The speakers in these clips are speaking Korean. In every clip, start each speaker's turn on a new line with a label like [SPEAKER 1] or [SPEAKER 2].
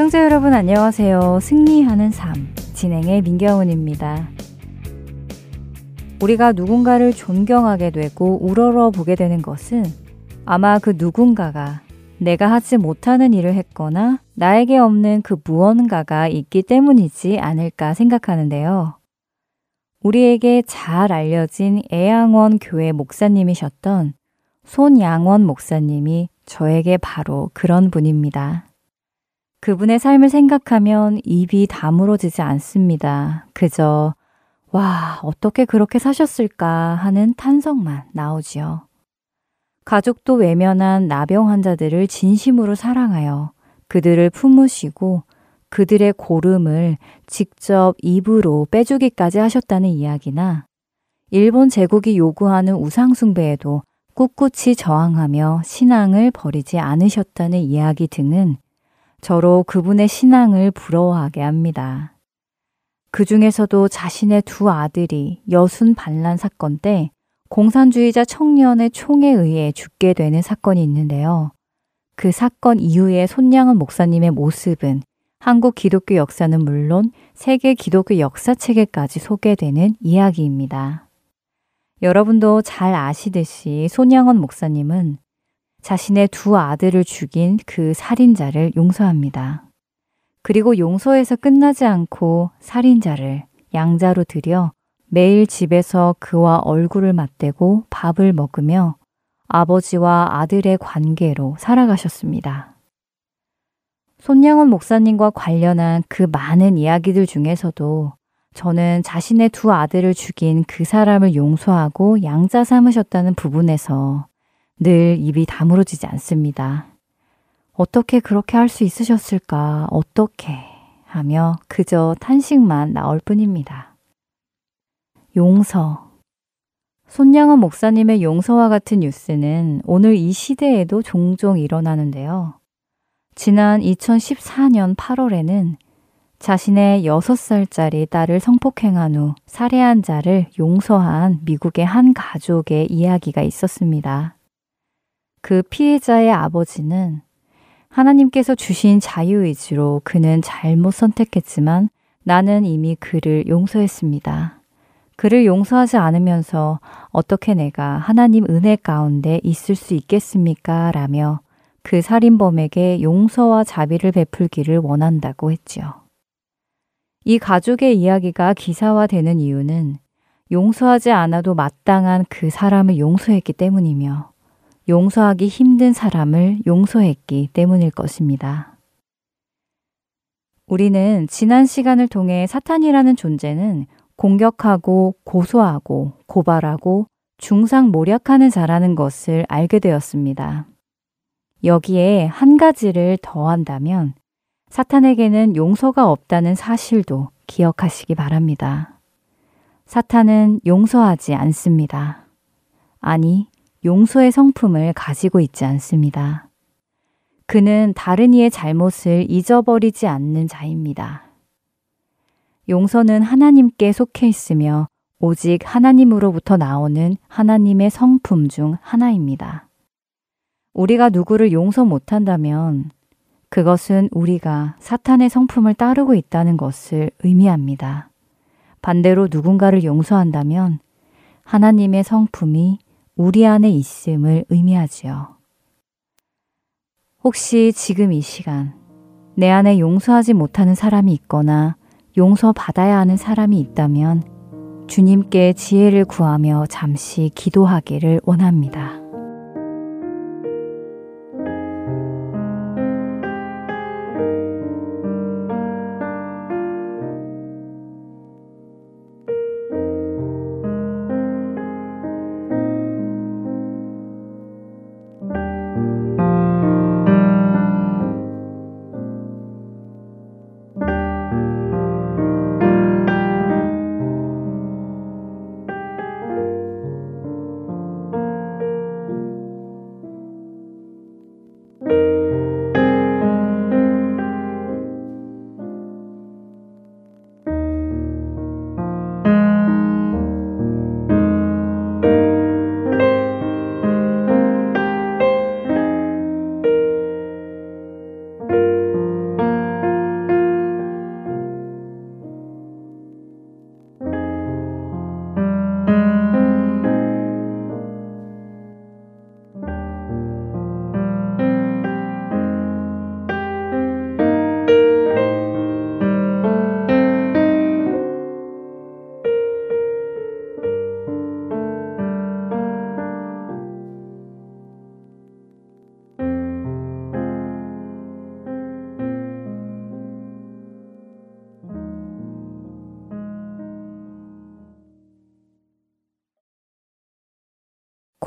[SPEAKER 1] 애청자 여러분 안녕하세요. 승리하는 삶 진행의 민경훈입니다. 우리가 누군가를 존경하게 되고 우러러 보게 되는 것은 아마 그 누군가가 내가 하지 못하는 일을 했거나 나에게 없는 그 무언가가 있기 때문이지 않을까 생각하는데요. 우리에게 잘 알려진 애양원 교회 목사님이셨던 손양원 목사님이 저에게 바로 그런 분입니다. 그분의 삶을 생각하면 입이 다물어지지 않습니다. 그저, 와, 어떻게 그렇게 사셨을까 하는 탄성만 나오지요. 가족도 외면한 나병 환자들을 진심으로 사랑하여 그들을 품으시고 그들의 고름을 직접 입으로 빼주기까지 하셨다는 이야기나 일본 제국이 요구하는 우상숭배에도 꿋꿋이 저항하며 신앙을 버리지 않으셨다는 이야기 등은 저로 그분의 신앙을 부러워하게 합니다. 그 중에서도 자신의 두 아들이 여순 반란 사건 때 공산주의자 청년의 총에 의해 죽게 되는 사건이 있는데요. 그 사건 이후에 손양은 목사님의 모습은 한국 기독교 역사는 물론 세계 기독교 역사 책에까지 소개되는 이야기입니다. 여러분도 잘 아시듯이 손양원 목사님은 자신의 두 아들을 죽인 그 살인자를 용서합니다. 그리고 용서해서 끝나지 않고 살인자를 양자로 들여 매일 집에서 그와 얼굴을 맞대고 밥을 먹으며 아버지와 아들의 관계로 살아가셨습니다. 손양원 목사님과 관련한 그 많은 이야기들 중에서도 저는 자신의 두 아들을 죽인 그 사람을 용서하고 양자 삼으셨다는 부분에서 늘 입이 다물어지지 않습니다. 어떻게 그렇게 할 수 있으셨을까? 어떻게? 하며 그저 탄식만 나올 뿐입니다. 용서. 손양원 목사님의 용서와 같은 뉴스는 오늘 이 시대에도 종종 일어나는데요. 지난 2014년 8월에는 자신의 6살짜리 딸을 성폭행한 후 살해한 자를 용서한 미국의 한 가족의 이야기가 있었습니다. 그 피해자의 아버지는 하나님께서 주신 자유의지로 그는 잘못 선택했지만 나는 이미 그를 용서했습니다. 그를 용서하지 않으면서 어떻게 내가 하나님 은혜 가운데 있을 수 있겠습니까? 라며 그 살인범에게 용서와 자비를 베풀기를 원한다고 했지요. 이 가족의 이야기가 기사화되는 이유는 용서하지 않아도 마땅한 그 사람을 용서했기 때문이며 용서하기 힘든 사람을 용서했기 때문일 것입니다. 우리는 지난 시간을 통해 사탄이라는 존재는 공격하고 고소하고 고발하고 중상 모략하는 자라는 것을 알게 되었습니다. 여기에 한 가지를 더한다면 사탄에게는 용서가 없다는 사실도 기억하시기 바랍니다. 사탄은 용서하지 않습니다. 아니, 용서의 성품을 가지고 있지 않습니다. 그는 다른 이의 잘못을 잊어버리지 않는 자입니다. 용서는 하나님께 속해 있으며 오직 하나님으로부터 나오는 하나님의 성품 중 하나입니다. 우리가 누구를 용서 못한다면 그것은 우리가 사탄의 성품을 따르고 있다는 것을 의미합니다. 반대로 누군가를 용서한다면 하나님의 성품이 우리 안에 있음을 의미하지요. 혹시 지금 이 시간 내 안에 용서하지 못하는 사람이 있거나 용서받아야 하는 사람이 있다면 주님께 지혜를 구하며 잠시 기도하기를 원합니다.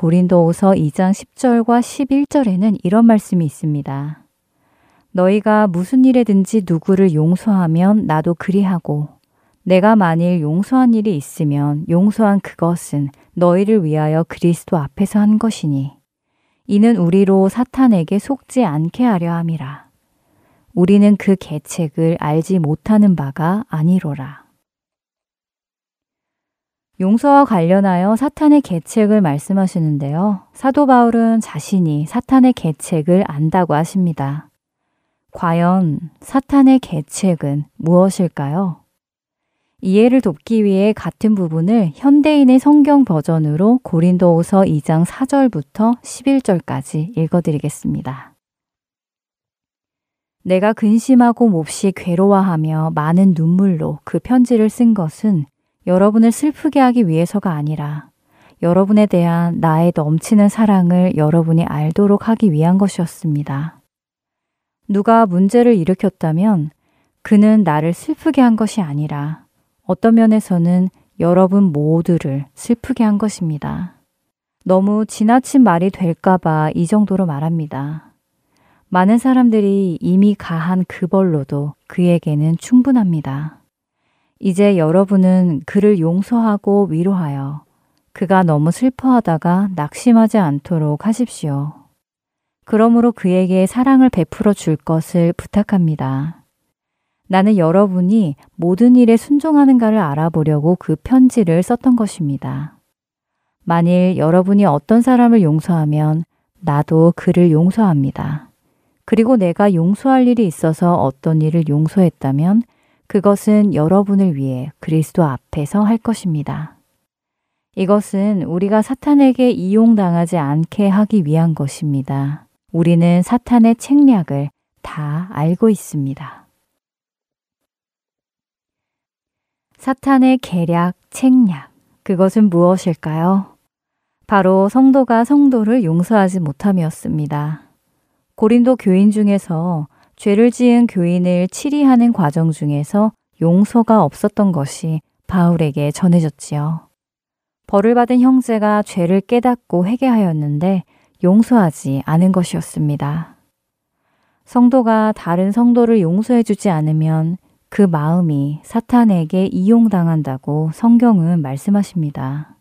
[SPEAKER 1] 고린도후서 2장 10절과 11절에는 이런 말씀이 있습니다. 너희가 무슨 일에든지 누구를 용서하면 나도 그리하고 내가 만일 용서한 일이 있으면 용서한 그것은 너희를 위하여 그리스도 앞에서 한 것이니 이는 우리로 사탄에게 속지 않게 하려 함이라. 우리는 그 계책을 알지 못하는 바가 아니로라. 용서와 관련하여 사탄의 계책을 말씀하시는데요. 사도 바울은 자신이 사탄의 계책을 안다고 하십니다. 과연 사탄의 계책은 무엇일까요? 이해를 돕기 위해 같은 부분을 현대인의 성경 버전으로 고린도후서 2장 4절부터 11절까지 읽어드리겠습니다. 내가 근심하고 몹시 괴로워하며 많은 눈물로 그 편지를 쓴 것은 여러분을 슬프게 하기 위해서가 아니라 여러분에 대한 나의 넘치는 사랑을 여러분이 알도록 하기 위한 것이었습니다. 누가 문제를 일으켰다면 그는 나를 슬프게 한 것이 아니라 어떤 면에서는 여러분 모두를 슬프게 한 것입니다. 너무 지나친 말이 될까봐 이 정도로 말합니다. 많은 사람들이 이미 가한 그 벌로도 그에게는 충분합니다. 이제 여러분은 그를 용서하고 위로하여 그가 너무 슬퍼하다가 낙심하지 않도록 하십시오. 그러므로 그에게 사랑을 베풀어 줄 것을 부탁합니다. 나는 여러분이 모든 일에 순종하는가를 알아보려고 그 편지를 썼던 것입니다. 만일 여러분이 어떤 사람을 용서하면 나도 그를 용서합니다. 그리고 내가 용서할 일이 있어서 어떤 일을 용서했다면 그것은 여러분을 위해 그리스도 앞에서 할 것입니다. 이것은 우리가 사탄에게 이용당하지 않게 하기 위한 것입니다. 우리는 사탄의 책략을 다 알고 있습니다. 사탄의 계략, 책략, 그것은 무엇일까요? 바로 성도가 성도를 용서하지 못함이었습니다. 고린도 교인 중에서 죄를 지은 교인을 치리하는 과정 중에서 용서가 없었던 것이 바울에게 전해졌지요. 벌을 받은 형제가 죄를 깨닫고 회개하였는데 용서하지 않은 것이었습니다. 성도가 다른 성도를 용서해 주지 않으면 그 마음이 사탄에게 이용당한다고 성경은 말씀하십니다.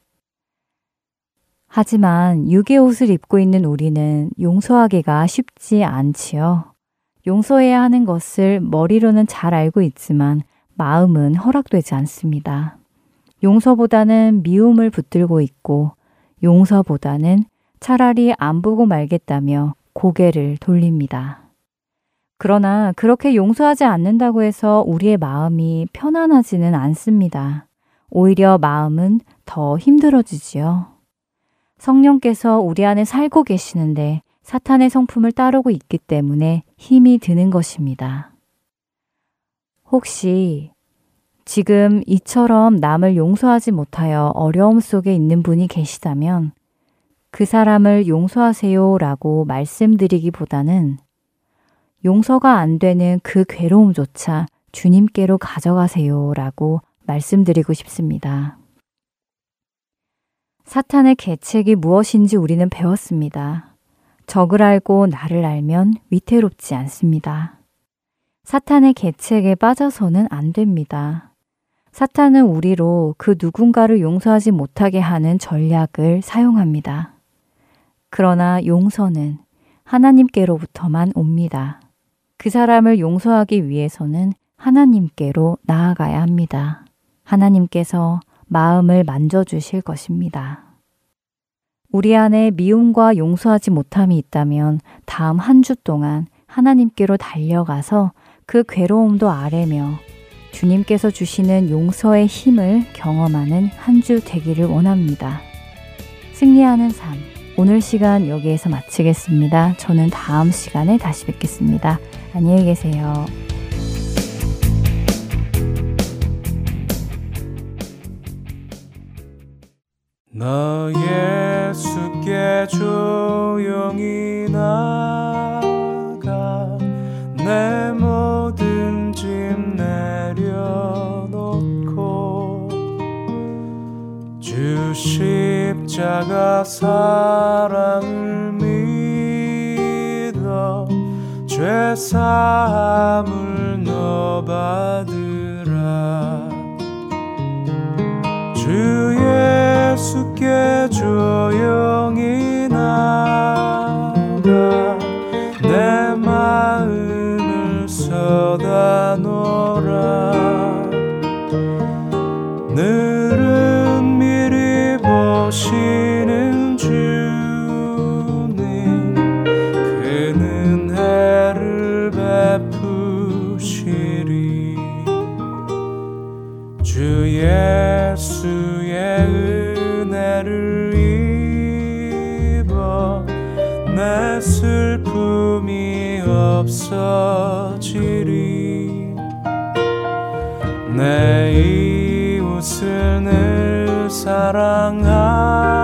[SPEAKER 1] 하지만 육의 옷을 입고 있는 우리는 용서하기가 쉽지 않지요. 용서해야 하는 것을 머리로는 잘 알고 있지만 마음은 허락되지 않습니다. 용서보다는 미움을 붙들고 있고 용서보다는 차라리 안 보고 말겠다며 고개를 돌립니다. 그러나 그렇게 용서하지 않는다고 해서 우리의 마음이 편안하지는 않습니다. 오히려 마음은 더 힘들어지지요. 성령께서 우리 안에 살고 계시는데 사탄의 성품을 따르고 있기 때문에 힘이 드는 것입니다. 혹시 지금 이처럼 남을 용서하지 못하여 어려움 속에 있는 분이 계시다면 그 사람을 용서하세요 라고 말씀드리기보다는 용서가 안 되는 그 괴로움조차 주님께로 가져가세요 라고 말씀드리고 싶습니다. 사탄의 계책이 무엇인지 우리는 배웠습니다. 적을 알고 나를 알면 위태롭지 않습니다. 사탄의 계책에 빠져서는 안 됩니다. 사탄은 우리로 그 누군가를 용서하지 못하게 하는 전략을 사용합니다. 그러나 용서는 하나님께로부터만 옵니다. 그 사람을 용서하기 위해서는 하나님께로 나아가야 합니다. 하나님께서 마음을 만져주실 것입니다. 우리 안에 미움과 용서하지 못함이 있다면 다음 한 주 동안 하나님께로 달려가서 그 괴로움도 아뢰며 주님께서 주시는 용서의 힘을 경험하는 한 주 되기를 원합니다. 승리하는 삶. 오늘 시간 여기에서 마치겠습니다. 저는 다음 시간에 다시 뵙겠습니다. 안녕히 계세요.
[SPEAKER 2] 너 예수께 조용히 나가 내 모든 짐 내려놓고 주 십자가 사랑을 믿어 죄 사함을 너 받으라. 주 예 수께 조용히 나가 내 마음을 쏟아 놓라. 늘은 미리 보시는 주님 그는 해를 베푸시리. 주 예수의 슬픔이 없어지리. 내 이웃을 늘 사랑하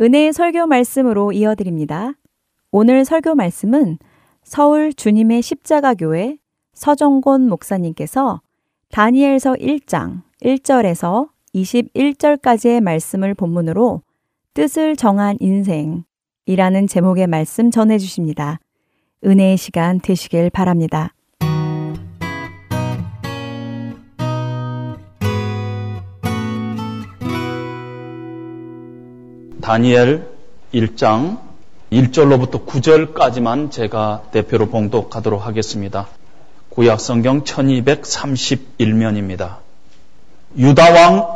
[SPEAKER 3] 은혜의 설교 말씀으로 이어드립니다. 오늘 설교 말씀은 서울 주님의 십자가 교회 서정곤 목사님께서 다니엘서 1장 1절에서 21절까지의 말씀을 본문으로 뜻을 정한 인생이라는 제목의 말씀 전해 주십니다. 은혜의 시간 되시길 바랍니다.
[SPEAKER 4] 다니엘 1장 1절로부터 9절까지만 제가 대표로 봉독하도록 하겠습니다. 구약 성경 1231면입니다. 유다 왕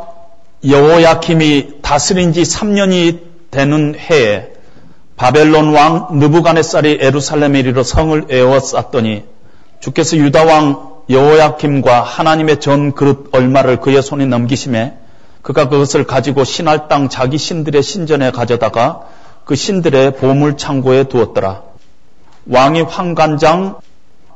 [SPEAKER 4] 여호야킴이 다스린 지 3년이 되는 해에 바벨론 왕 느부갓네살이 에루살렘에 이르러 성을 에워쌌더니 주께서 유다 왕 여호야킴과 하나님의 전 그릇 얼마를 그의 손에 넘기심에 그가 그것을 가지고 신할 땅 자기 신들의 신전에 가져다가 그 신들의 보물 창고에 두었더라. 왕이 황관장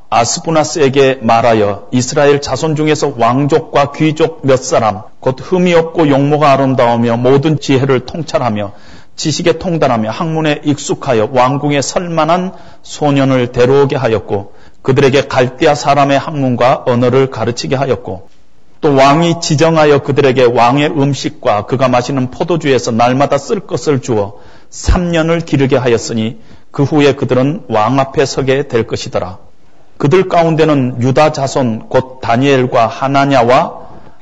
[SPEAKER 4] 아스부나스에게 말하여 이스라엘 자손 중에서 왕족과 귀족 몇 사람 곧 흠이 없고 용모가 아름다우며 모든 지혜를 통찰하며 지식에 통달하며 학문에 익숙하여 왕궁에 설만한 소년을 데려오게 하였고 그들에게 갈대아 사람의 학문과 언어를 가르치게 하였고 또 왕이 지정하여 그들에게 왕의 음식과 그가 마시는 포도주에서 날마다 쓸 것을 주어 3년을 기르게 하였으니 그 후에 그들은 왕 앞에 서게 될 것이더라. 그들 가운데는 유다 자손 곧 다니엘과 하나냐와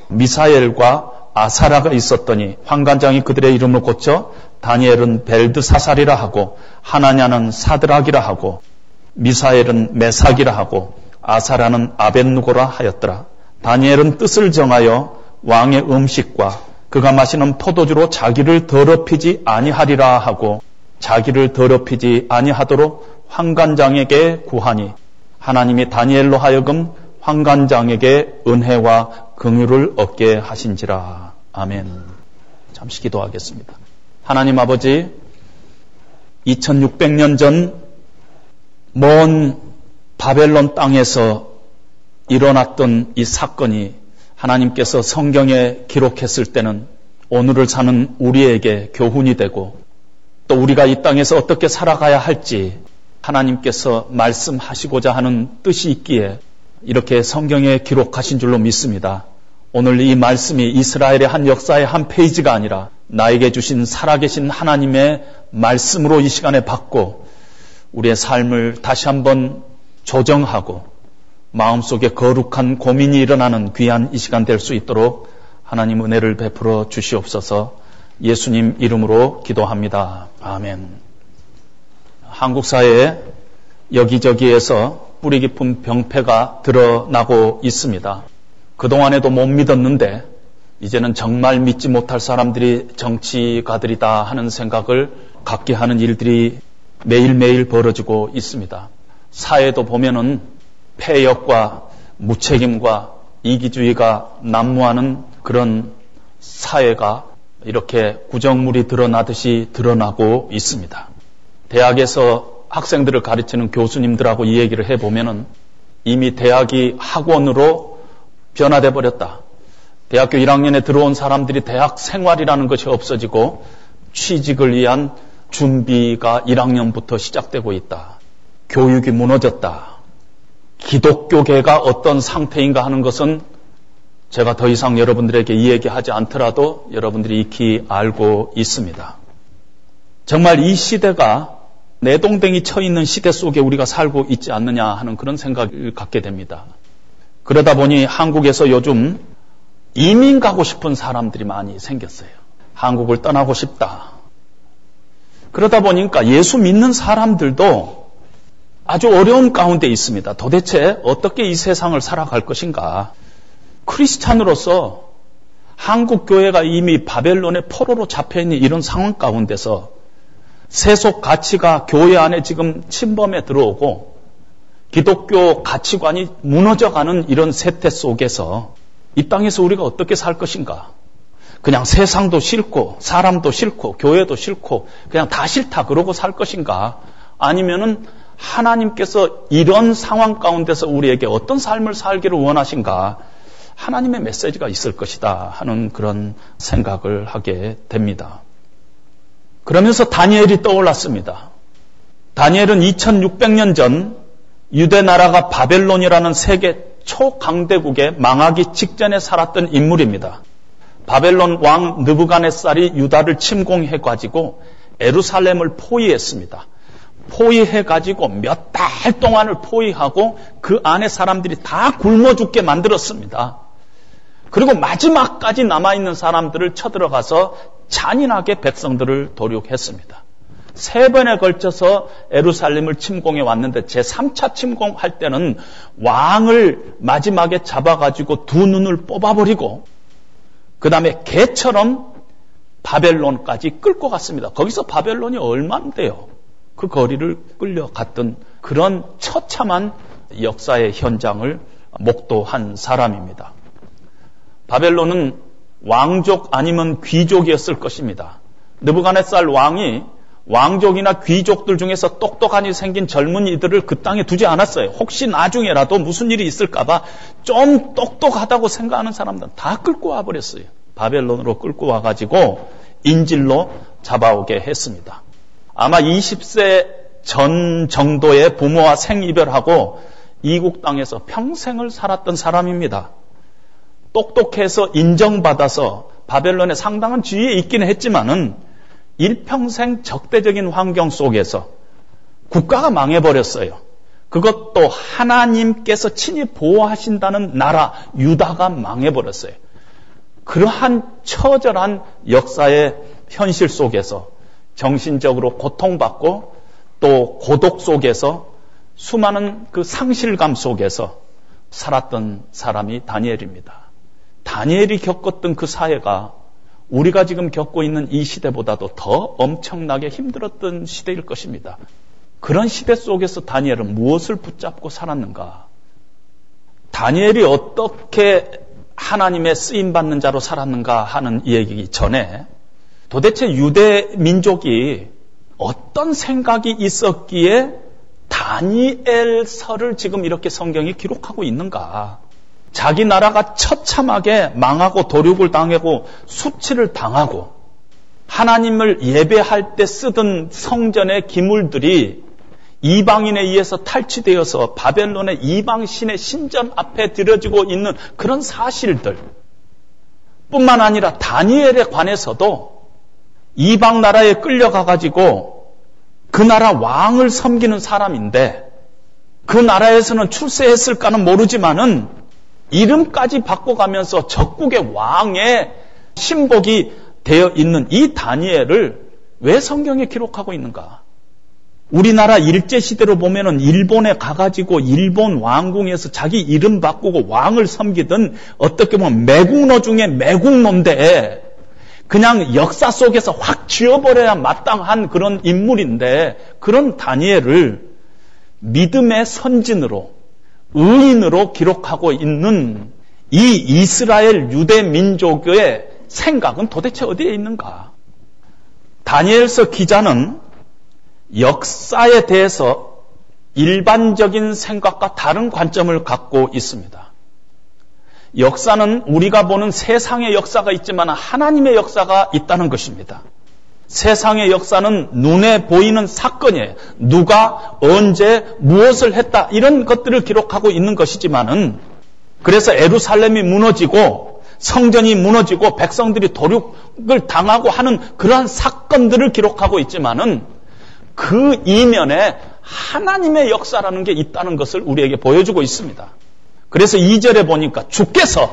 [SPEAKER 4] 미사엘과 아사라가 있었더니 황관장이 그들의 이름을 고쳐 다니엘은 벨드사살이라 하고 하나냐는 사드락이라 하고 미사엘은 메삭이라 하고 아사라는 아벤누고라 하였더라. 다니엘은 뜻을 정하여 왕의 음식과 그가 마시는 포도주로 자기를 더럽히지 아니하리라 하고 자기를 더럽히지 아니하도록 황관장에게 구하니 하나님이 다니엘로 하여금 황관장에게 은혜와 긍휼을 얻게 하신지라. 아멘. 잠시 기도하겠습니다. 하나님 아버지 2600년 전 먼 바벨론 땅에서 일어났던 이 사건이 하나님께서 성경에 기록했을 때는 오늘을 사는 우리에게 교훈이 되고 또 우리가 이 땅에서 어떻게 살아가야 할지 하나님께서 말씀하시고자 하는 뜻이 있기에 이렇게 성경에 기록하신 줄로 믿습니다. 오늘 이 말씀이 이스라엘의 한 역사의 한 페이지가 아니라 나에게 주신 살아계신 하나님의 말씀으로 이 시간에 받고 우리의 삶을 다시 한번 조정하고 마음속에 거룩한 고민이 일어나는 귀한 이 시간 될 수 있도록 하나님 은혜를 베풀어 주시옵소서 예수님 이름으로 기도합니다. 아멘. 한국 사회에 여기저기에서 뿌리 깊은 병폐가 드러나고 있습니다. 그동안에도 못 믿었는데 이제는 정말 믿지 못할 사람들이 정치가들이다 하는 생각을 갖게 하는 일들이 매일매일 벌어지고 있습니다. 사회도 보면은 폐역과 무책임과 이기주의가 난무하는 그런 사회가 이렇게 구정물이 드러나듯이 드러나고 있습니다. 대학에서 학생들을 가르치는 교수님들하고 이 얘기를 해보면은 이미 대학이 학원으로 변화돼 버렸다. 대학교 1학년에 들어온 사람들이 대학 생활이라는 것이 없어지고 취직을 위한 준비가 1학년부터 시작되고 있다. 교육이 무너졌다. 기독교계가 어떤 상태인가 하는 것은 제가 더 이상 여러분들에게 이 얘기하지 않더라도 여러분들이 익히 알고 있습니다. 정말 이 시대가 내동댕이 쳐 있는 시대 속에 우리가 살고 있지 않느냐 하는 그런 생각을 갖게 됩니다. 그러다 보니 한국에서 요즘 이민 가고 싶은 사람들이 많이 생겼어요. 한국을 떠나고 싶다. 그러다 보니까 예수 믿는 사람들도 아주 어려운 가운데 있습니다. 도대체 어떻게 이 세상을 살아갈 것인가? 크리스찬으로서 한국 교회가 이미 바벨론의 포로로 잡혀 있는 이런 상황 가운데서 세속 가치가 교회 안에 지금 침범에 들어오고 기독교 가치관이 무너져가는 이런 세태 속에서 이 땅에서 우리가 어떻게 살 것인가? 그냥 세상도 싫고 사람도 싫고 교회도 싫고 그냥 다 싫다 그러고 살 것인가? 아니면은 하나님께서 이런 상황 가운데서 우리에게 어떤 삶을 살기를 원하신가 하나님의 메시지가 있을 것이다 하는 그런 생각을 하게 됩니다. 그러면서 다니엘이 떠올랐습니다. 다니엘은 2600년 전 유대 나라가 바벨론이라는 세계 초강대국에 망하기 직전에 살았던 인물입니다. 바벨론 왕 느부갓네살이 유다를 침공해 가지고 에루살렘을 포위했습니다. 포위해 가지고 몇 달 동안을 포위하고 그 안에 사람들이 다 굶어 죽게 만들었습니다. 그리고 마지막까지 남아 있는 사람들을 쳐들어가서 잔인하게 백성들을 도륙했습니다. 세 번에 걸쳐서 에루살렘을 침공해 왔는데 제 3차 침공할 때는 왕을 마지막에 잡아가지고 두 눈을 뽑아버리고 그 다음에 개처럼 바벨론까지 끌고 갔습니다. 거기서 바벨론이 얼마인데요? 그 거리를 끌려갔던 그런 처참한 역사의 현장을 목도한 사람입니다. 바벨론은 왕족 아니면 귀족이었을 것입니다. 느부갓네살 왕이 왕족이나 귀족들 중에서 똑똑하니 생긴 젊은 이들을 그 땅에 두지 않았어요. 혹시 나중에라도 무슨 일이 있을까봐 좀 똑똑하다고 생각하는 사람들은 다 끌고 와버렸어요. 바벨론으로 끌고 와가지고 인질로 잡아오게 했습니다. 아마 20세 전 정도의 부모와 생이별하고 이국 땅에서 평생을 살았던 사람입니다. 똑똑해서 인정받아서 바벨론의 상당한 지위에 있기는 했지만은 일평생 적대적인 환경 속에서 국가가 망해버렸어요. 그것도 하나님께서 친히 보호하신다는 나라 유다가 망해버렸어요. 그러한 처절한 역사의 현실 속에서 정신적으로 고통받고 또 고독 속에서 수많은 그 상실감 속에서 살았던 사람이 다니엘입니다. 다니엘이 겪었던 그 사회가 우리가 지금 겪고 있는 이 시대보다도 더 엄청나게 힘들었던 시대일 것입니다. 그런 시대 속에서 다니엘은 무엇을 붙잡고 살았는가? 다니엘이 어떻게 하나님의 쓰임 받는 자로 살았는가 하는 이야기 전에 도대체 유대 민족이 어떤 생각이 있었기에 다니엘서를 지금 이렇게 성경이 기록하고 있는가? 자기 나라가 처참하게 망하고 도륙을 당하고 수치를 당하고 하나님을 예배할 때 쓰던 성전의 기물들이 이방인에 의해서 탈취되어서 바벨론의 이방신의 신전 앞에 들여지고 있는 그런 사실들 뿐만 아니라 다니엘에 관해서도 이방 나라에 끌려가 가지고 그 나라 왕을 섬기는 사람인데 그 나라에서는 출세했을까는 모르지만은 이름까지 바꿔가면서 적국의 왕의 신복이 되어 있는 이 다니엘을 왜 성경에 기록하고 있는가? 우리나라 일제시대로 보면은 일본에 가가지고 일본 왕궁에서 자기 이름 바꾸고 왕을 섬기던 어떻게 보면 매국노 중에 매국노인데 그냥 역사 속에서 확 지워버려야 마땅한 그런 인물인데 그런 다니엘을 믿음의 선진으로 의인으로 기록하고 있는 이 이스라엘 유대 민족의 생각은 도대체 어디에 있는가? 다니엘서 기자는 역사에 대해서 일반적인 생각과 다른 관점을 갖고 있습니다. 역사는 우리가 보는 세상의 역사가 있지만 하나님의 역사가 있다는 것입니다. 세상의 역사는 눈에 보이는 사건이에요. 누가 언제 무엇을 했다 이런 것들을 기록하고 있는 것이지만은 그래서 에루살렘이 무너지고 성전이 무너지고 백성들이 도륙을 당하고 하는 그러한 사건들을 기록하고 있지만은 그 이면에 하나님의 역사라는 게 있다는 것을 우리에게 보여주고 있습니다. 그래서 2절에 보니까 주께서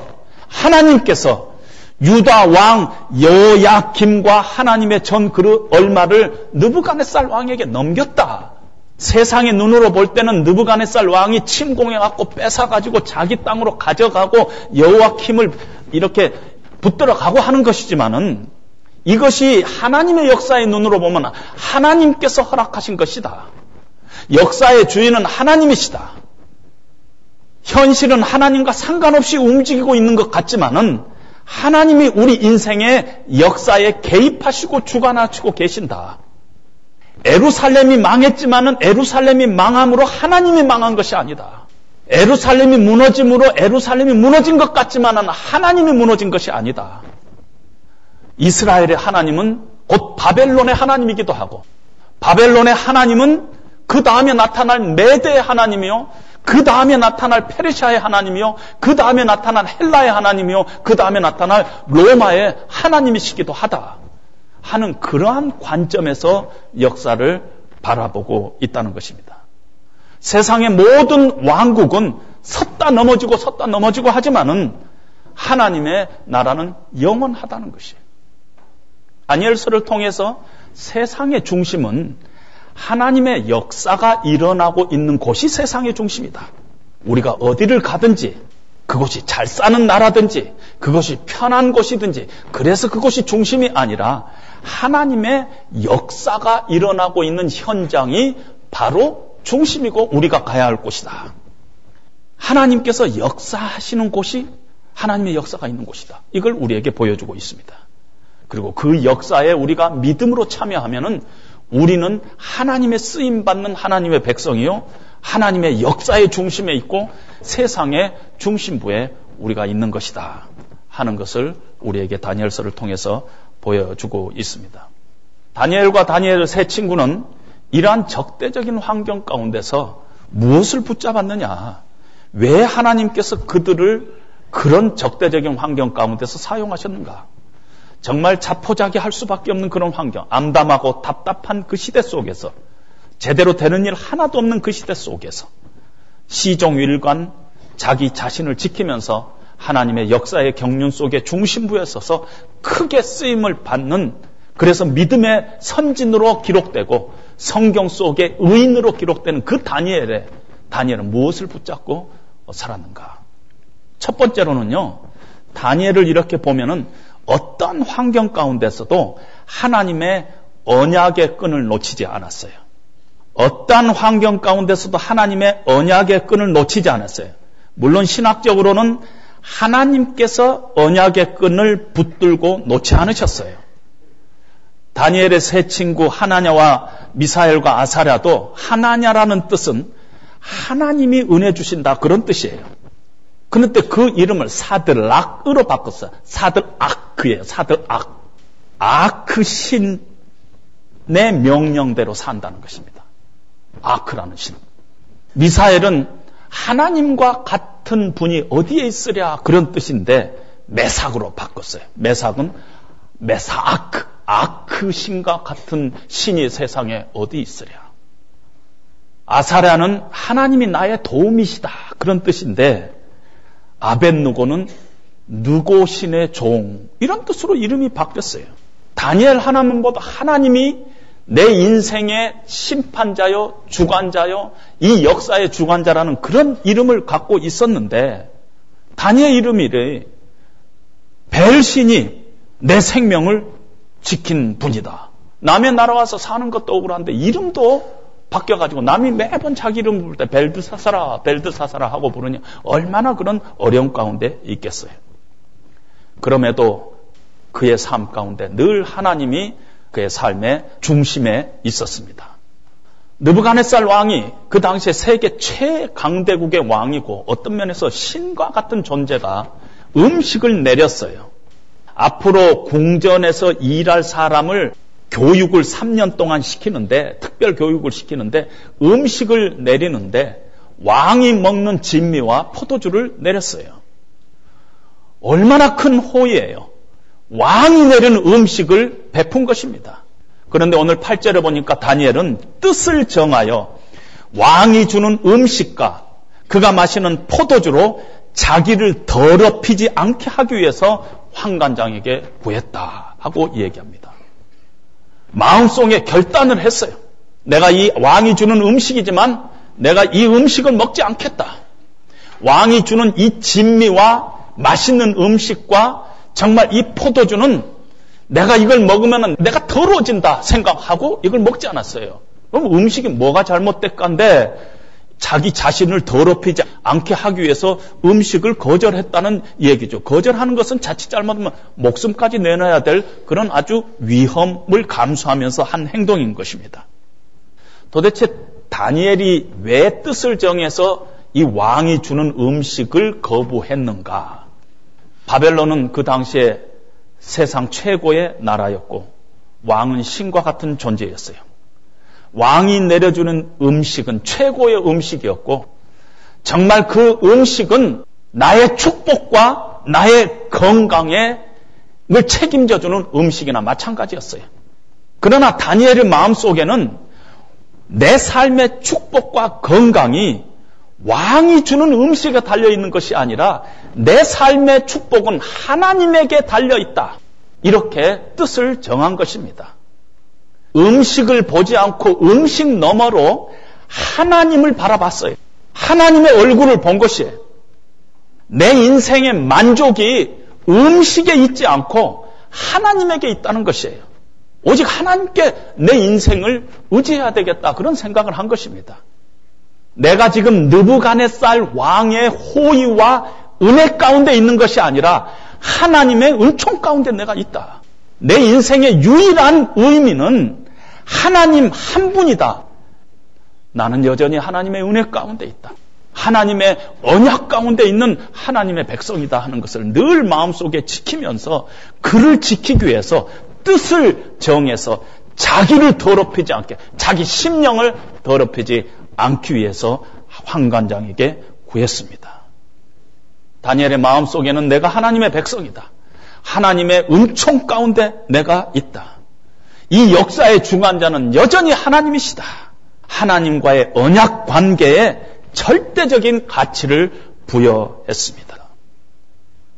[SPEAKER 4] 하나님께서 유다 왕 여야김과 하나님의 전 그릇 얼마를 느부갓네살 왕에게 넘겼다. 세상의 눈으로 볼 때는 느부갓네살 왕이 침공해 갖고 뺏어 가지고 자기 땅으로 가져가고 여호와킴을 이렇게 붙들어 가고 하는 것이지만은 이것이 하나님의 역사의 눈으로 보면 하나님께서 허락하신 것이다. 역사의 주인은 하나님이시다. 현실은 하나님과 상관없이 움직이고 있는 것 같지만은 하나님이 우리 인생의 역사에 개입하시고 주관하시고 계신다. 에루살렘이 망했지만은 에루살렘이 망함으로 하나님이 망한 것이 아니다. 에루살렘이 무너짐으로 에루살렘이 무너진 것 같지만은 하나님이 무너진 것이 아니다. 이스라엘의 하나님은 곧 바벨론의 하나님이기도 하고 바벨론의 하나님은 그 다음에 나타날 메대의 하나님이요. 그 다음에 나타날 페르시아의 하나님이요. 그 다음에 나타날 헬라의 하나님이요. 그 다음에 나타날 로마의 하나님이시기도 하다. 하는 그러한 관점에서 역사를 바라보고 있다는 것입니다. 세상의 모든 왕국은 섰다 넘어지고 섰다 넘어지고 하지만은 하나님의 나라는 영원하다는 것이에요. 다니엘서를 통해서 세상의 중심은 하나님의 역사가 일어나고 있는 곳이 세상의 중심이다. 우리가 어디를 가든지 그곳이 잘 사는 나라든지 그것이 편한 곳이든지 그래서 그것이 중심이 아니라 하나님의 역사가 일어나고 있는 현장이 바로 중심이고 우리가 가야 할 곳이다. 하나님께서 역사하시는 곳이 하나님의 역사가 있는 곳이다. 이걸 우리에게 보여주고 있습니다. 그리고 그 역사에 우리가 믿음으로 참여하면은 우리는 하나님의 쓰임 받는 하나님의 백성이요. 하나님의 역사의 중심에 있고 세상의 중심부에 우리가 있는 것이다. 하는 것을 우리에게 다니엘서를 통해서 보여주고 있습니다. 다니엘과 다니엘 세 친구는 이러한 적대적인 환경 가운데서 무엇을 붙잡았느냐? 왜 하나님께서 그들을 그런 적대적인 환경 가운데서 사용하셨는가? 정말 자포자기 할 수밖에 없는 그런 환경, 암담하고 답답한 그 시대 속에서 제대로 되는 일 하나도 없는 그 시대 속에서 시종일관 자기 자신을 지키면서 하나님의 역사의 경륜 속에 중심부에 서서 크게 쓰임을 받는 그래서 믿음의 선진으로 기록되고 성경 속에 의인으로 기록되는 그 다니엘의 다니엘은 무엇을 붙잡고 살았는가? 첫 번째로는요. 다니엘을 이렇게 보면은 어떤 환경 가운데서도 하나님의 언약의 끈을 놓치지 않았어요. 어떤 환경 가운데서도 하나님의 언약의 끈을 놓치지 않았어요. 물론 신학적으로는 하나님께서 언약의 끈을 붙들고 놓지 않으셨어요. 다니엘의 세 친구 하나냐와 미사엘과 아사랴도 하나냐라는 뜻은 하나님이 은혜 주신다 그런 뜻이에요. 그런데 그 이름을 사드락으로 바꿨어요. 사드아크예요. 사드악. 아크 신의 명령대로 산다는 것입니다. 아크라는 신. 미사엘은 하나님과 같은 분이 어디에 있으랴 그런 뜻인데 메삭으로 바꿨어요. 메삭은 메사아크, 아크 신과 같은 신이 세상에 어디 있으랴. 아사랴는 하나님이 나의 도움이시다 그런 뜻인데 아벤누고는 누고 신의 종 이런 뜻으로 이름이 바뀌었어요. 다니엘 하나만 보다 하나님이 내 인생의 심판자요, 주관자요, 이 역사의 주관자라는 그런 이름을 갖고 있었는데, 다니엘 이름이래. 벨신이 내 생명을 지킨 분이다. 남의 나라 와서 사는 것도 억울한데, 이름도 바뀌어가지고 남이 매번 자기 이름 부를 때 벨드사사라, 벨드사사라 하고 부르냐. 얼마나 그런 어려움 가운데 있겠어요. 그럼에도 그의 삶 가운데 늘 하나님이 그의 삶의 중심에 있었습니다. 느부갓네살 왕이 그 당시에 세계 최강대국의 왕이고 어떤 면에서 신과 같은 존재가 음식을 내렸어요. 앞으로 궁전에서 일할 사람을 교육을 3년 동안 시키는데 특별 교육을 시키는데 음식을 내리는데 왕이 먹는 진미와 포도주를 내렸어요. 얼마나 큰 호의예요. 왕이 내린 음식을 베푼 것입니다. 그런데 오늘 8절에 보니까 다니엘은 뜻을 정하여 왕이 주는 음식과 그가 마시는 포도주로 자기를 더럽히지 않게 하기 위해서 황관장에게 구했다 하고 얘기합니다. 마음속에 결단을 했어요. 내가 이 왕이 주는 음식이지만 내가 이 음식을 먹지 않겠다. 왕이 주는 이 진미와 맛있는 음식과 정말 이 포도주는 내가 이걸 먹으면 내가 더러워진다 생각하고 이걸 먹지 않았어요. 그럼 음식이 뭐가 잘못됐건데 자기 자신을 더럽히지 않게 하기 위해서 음식을 거절했다는 얘기죠. 거절하는 것은 자칫 잘못하면 목숨까지 내놔야 될 그런 아주 위험을 감수하면서 한 행동인 것입니다. 도대체 다니엘이 왜 뜻을 정해서 이 왕이 주는 음식을 거부했는가? 바벨론은 그 당시에 세상 최고의 나라였고 왕은 신과 같은 존재였어요. 왕이 내려주는 음식은 최고의 음식이었고 정말 그 음식은 나의 축복과 나의 건강에 을 책임져주는 음식이나 마찬가지였어요. 그러나 다니엘의 마음속에는 내 삶의 축복과 건강이 왕이 주는 음식에 달려 있는 것이 아니라 내 삶의 축복은 하나님에게 달려 있다. 이렇게 뜻을 정한 것입니다. 음식을 보지 않고 음식 너머로 하나님을 바라봤어요. 하나님의 얼굴을 본 것이에요. 내 인생의 만족이 음식에 있지 않고 하나님에게 있다는 것이에요. 오직 하나님께 내 인생을 의지해야 되겠다. 그런 생각을 한 것입니다. 내가 지금 느부갓네살 왕의 호의와 은혜 가운데 있는 것이 아니라 하나님의 은총 가운데 내가 있다. 내 인생의 유일한 의미는 하나님 한 분이다. 나는 여전히 하나님의 은혜 가운데 있다. 하나님의 언약 가운데 있는 하나님의 백성이다 하는 것을 늘 마음속에 지키면서 그를 지키기 위해서 뜻을 정해서 자기를 더럽히지 않게 자기 심령을 더럽히지 않기 위해서 황관장에게 구했습니다. 다니엘의 마음속에는 내가 하나님의 백성이다. 하나님의 은총 가운데 내가 있다. 이 역사의 중간자는 여전히 하나님이시다. 하나님과의 언약 관계에 절대적인 가치를 부여했습니다.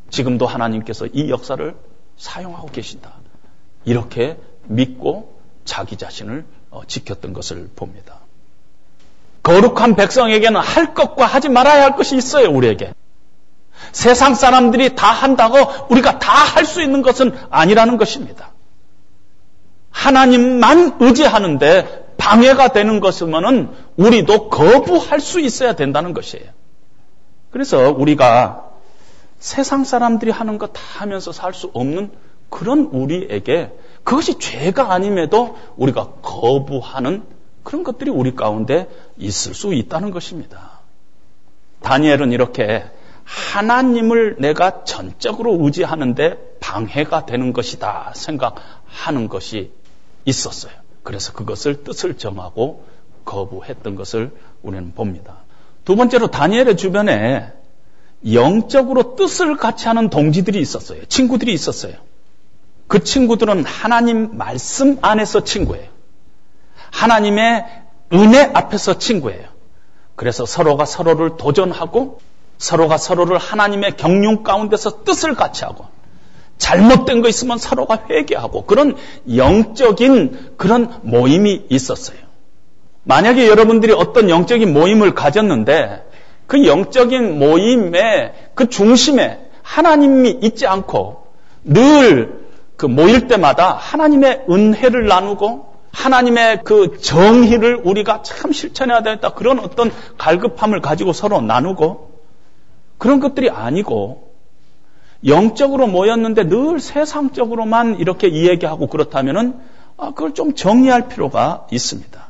[SPEAKER 4] 지금도 하나님께서 이 역사를 사용하고 계신다. 이렇게 믿고 자기 자신을 어, 지켰던 것을 봅니다. 거룩한 백성에게는 할 것과 하지 말아야 할 것이 있어요, 우리에게. 세상 사람들이 다 한다고 우리가 다 할 수 있는 것은 아니라는 것입니다. 하나님만 의지하는데 방해가 되는 것이면은 우리도 거부할 수 있어야 된다는 것이에요. 그래서 우리가 세상 사람들이 하는 거다 하면서 살 수 없는 그런 우리에게 그것이 죄가 아님에도 우리가 거부하는 그런 것들이 우리 가운데 있을 수 있다는 것입니다. 다니엘은 이렇게 하나님을 내가 전적으로 의지하는데 방해가 되는 것이다 생각하는 것이 있었어요. 그래서 그것을 뜻을 정하고 거부했던 것을 우리는 봅니다. 두 번째로 다니엘의 주변에 영적으로 뜻을 같이 하는 동지들이 있었어요. 친구들이 있었어요. 그 친구들은 하나님 말씀 안에서 친구예요. 하나님의 은혜 앞에서 친구예요. 그래서 서로가 서로를 도전하고 서로가 서로를 하나님의 경륜 가운데서 뜻을 같이 하고 잘못된 거 있으면 서로가 회개하고 그런 영적인 그런 모임이 있었어요. 만약에 여러분들이 어떤 영적인 모임을 가졌는데 그 영적인 모임의 그 중심에 하나님이 있지 않고 늘 그 모일 때마다 하나님의 은혜를 나누고 하나님의 그 정의를 우리가 참 실천해야 되겠다. 그런 어떤 갈급함을 가지고 서로 나누고 그런 것들이 아니고 영적으로 모였는데 늘 세상적으로만 이렇게 이야기하고 그렇다면은 아, 그걸 좀 정리할 필요가 있습니다.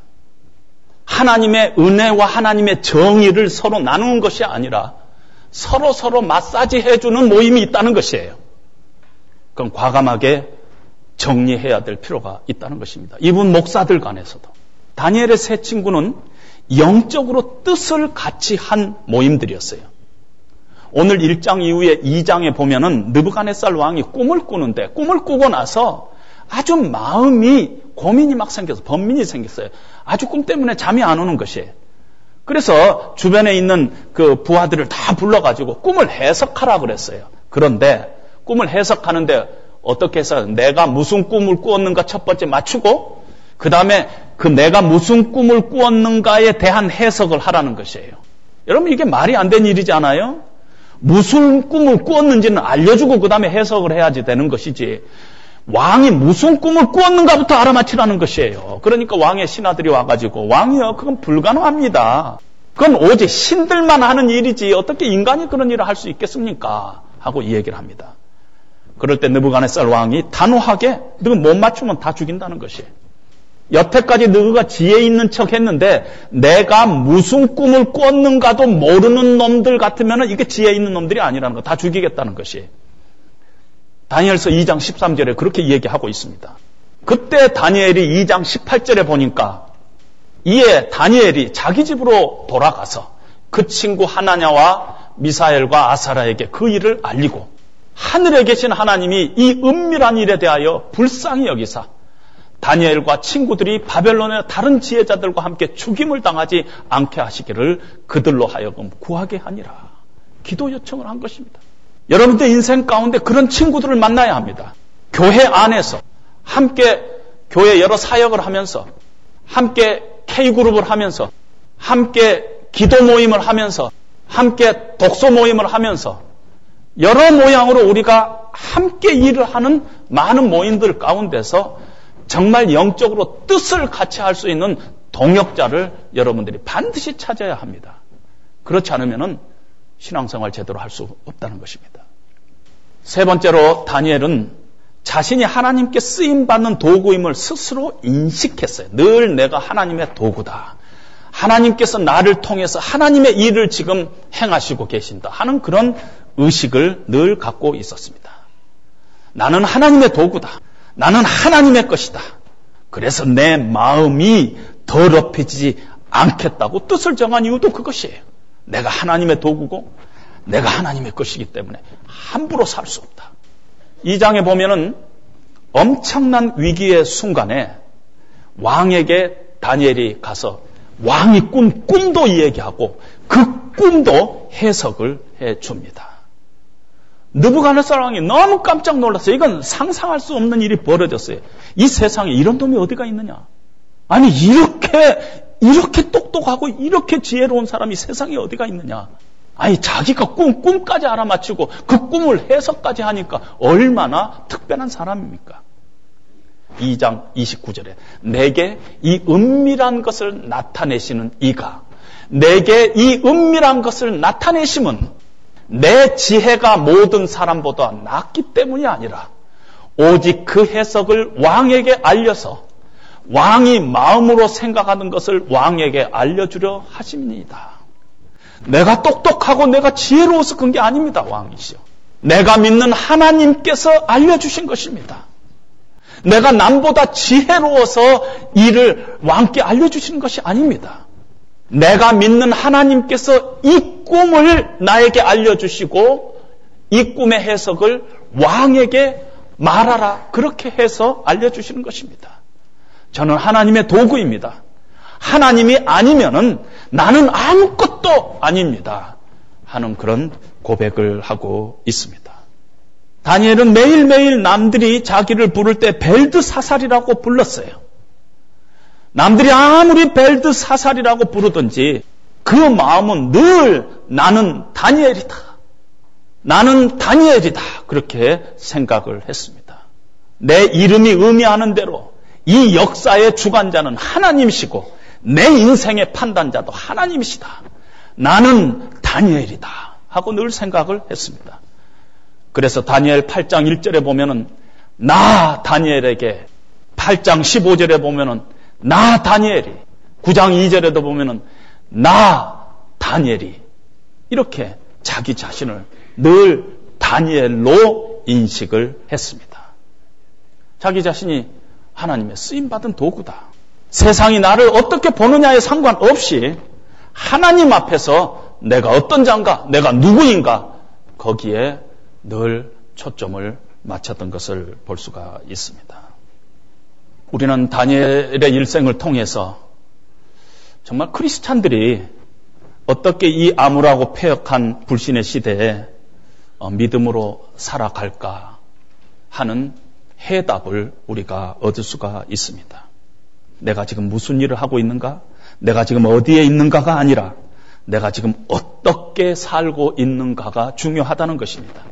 [SPEAKER 4] 하나님의 은혜와 하나님의 정의를 서로 나누는 것이 아니라 서로 서로 마사지 해주는 모임이 있다는 것이에요. 그럼 과감하게 정리해야 될 필요가 있다는 것입니다. 이분 목사들 간에서도. 다니엘의 세 친구는 영적으로 뜻을 같이 한 모임들이었어요. 오늘 1장 이후에 2장에 보면은 느부갓네살 왕이 꿈을 꾸는데 꿈을 꾸고 나서 아주 마음이 고민이 막 생겨서 번민이 생겼어요. 아주 꿈 때문에 잠이 안 오는 것이에요. 그래서 주변에 있는 그 부하들을 다 불러가지고 꿈을 해석하라 그랬어요. 그런데 꿈을 해석하는데 어떻게 해서 내가 무슨 꿈을 꾸었는가 첫 번째 맞추고 그 다음에 그 내가 무슨 꿈을 꾸었는가에 대한 해석을 하라는 것이에요. 여러분 이게 말이 안 되는 일이지 않아요? 무슨 꿈을 꾸었는지는 알려주고 그 다음에 해석을 해야지 되는 것이지. 왕이 무슨 꿈을 꾸었는가부터 알아맞히라는 것이에요. 그러니까 왕의 신하들이 와가지고 왕이요 그건 불가능합니다. 그건 오직 신들만 하는 일이지 어떻게 인간이 그런 일을 할 수 있겠습니까? 하고 이 얘기를 합니다. 그럴 때 느부갓네살 왕이 단호하게 너가 못 맞추면 다 죽인다는 것이에요. 여태까지 너가 지혜 있는 척 했는데 내가 무슨 꿈을 꿨는가도 모르는 놈들 같으면 이게 지혜 있는 놈들이 아니라는 거 다 죽이겠다는 것이에요. 다니엘서 2장 13절에 그렇게 얘기하고 있습니다. 그때 다니엘이 2장 18절에 보니까 이에 다니엘이 자기 집으로 돌아가서 그 친구 하나냐와 미사엘과 아사라에게 그 일을 알리고 하늘에 계신 하나님이 이 은밀한 일에 대하여 불쌍히 여기사 다니엘과 친구들이 바벨론의 다른 지혜자들과 함께 죽임을 당하지 않게 하시기를 그들로 하여금 구하게 하니라. 기도 요청을 한 것입니다. 여러분들 인생 가운데 그런 친구들을 만나야 합니다. 교회 안에서 함께 교회 여러 사역을 하면서 함께 K그룹을 하면서 함께 기도 모임을 하면서 함께 독서 모임을 하면서 여러 모양으로 우리가 함께 일을 하는 많은 모임들 가운데서 정말 영적으로 뜻을 같이 할 수 있는 동역자를 여러분들이 반드시 찾아야 합니다. 그렇지 않으면 신앙생활 제대로 할 수 없다는 것입니다. 세 번째로 다니엘은 자신이 하나님께 쓰임 받는 도구임을 스스로 인식했어요. 늘 내가 하나님의 도구다. 하나님께서 나를 통해서 하나님의 일을 지금 행하시고 계신다 하는 그런 의식을 늘 갖고 있었습니다. 나는 하나님의 도구다. 나는 하나님의 것이다. 그래서 내 마음이 더럽혀지지 않겠다고 뜻을 정한 이유도 그것이에요. 내가 하나님의 도구고 내가 하나님의 것이기 때문에 함부로 살 수 없다. 이 장에 보면은 엄청난 위기의 순간에 왕에게 다니엘이 가서 왕이 꾼 꿈도 이야기하고 그 꿈도 해석을 해 줍니다. 느부갓네살 왕이 너무 깜짝 놀랐어요. 이건 상상할 수 없는 일이 벌어졌어요. 이 세상에 이런 놈이 어디가 있느냐? 아니 이렇게 이렇게 똑똑하고 이렇게 지혜로운 사람이 세상에 어디가 있느냐? 아니 자기가 꿈 꿈까지 알아맞히고 그 꿈을 해석까지 하니까 얼마나 특별한 사람입니까? 2장 29절에 내게 이 은밀한 것을 나타내시는 이가 내게 이 은밀한 것을 나타내심은 내 지혜가 모든 사람보다 낫기 때문이 아니라 오직 그 해석을 왕에게 알려서 왕이 마음으로 생각하는 것을 왕에게 알려주려 하십니다. 내가 똑똑하고 내가 지혜로워서 그런 게 아닙니다, 왕이시여. 내가 믿는 하나님께서 알려주신 것입니다. 내가 남보다 지혜로워서 이를 왕께 알려주시는 것이 아닙니다. 내가 믿는 하나님께서 이 꿈을 나에게 알려주시고 이 꿈의 해석을 왕에게 말하라. 그렇게 해서 알려주시는 것입니다. 저는 하나님의 도구입니다. 하나님이 아니면은 나는 아무것도 아닙니다. 하는 그런 고백을 하고 있습니다. 다니엘은 매일매일 남들이 자기를 부를 때 벨드 사살이라고 불렀어요. 남들이 아무리 벨드 사살이라고 부르든지 그 마음은 늘 나는 다니엘이다. 나는 다니엘이다. 그렇게 생각을 했습니다. 내 이름이 의미하는 대로 이 역사의 주관자는 하나님이시고 내 인생의 판단자도 하나님이시다. 나는 다니엘이다. 하고 늘 생각을 했습니다. 그래서 다니엘 8장 1절에 보면은 나 다니엘에게 8장 15절에 보면은 나 다니엘이 9장 2절에도 보면은 나 다니엘이 이렇게 자기 자신을 늘 다니엘로 인식을 했습니다. 자기 자신이 하나님의 쓰임 받은 도구다. 세상이 나를 어떻게 보느냐에 상관없이 하나님 앞에서 내가 어떤 자인가, 내가 누구인가 거기에 늘 초점을 맞췄던 것을 볼 수가 있습니다. 우리는 다니엘의 일생을 통해서 정말 크리스찬들이 어떻게 이 암울하고 폐역한 불신의 시대에 어, 믿음으로 살아갈까 하는 해답을 우리가 얻을 수가 있습니다. 내가 지금 무슨 일을 하고 있는가? 내가 지금 어디에 있는가가 아니라 내가 지금 어떻게 살고 있는가가 중요하다는 것입니다.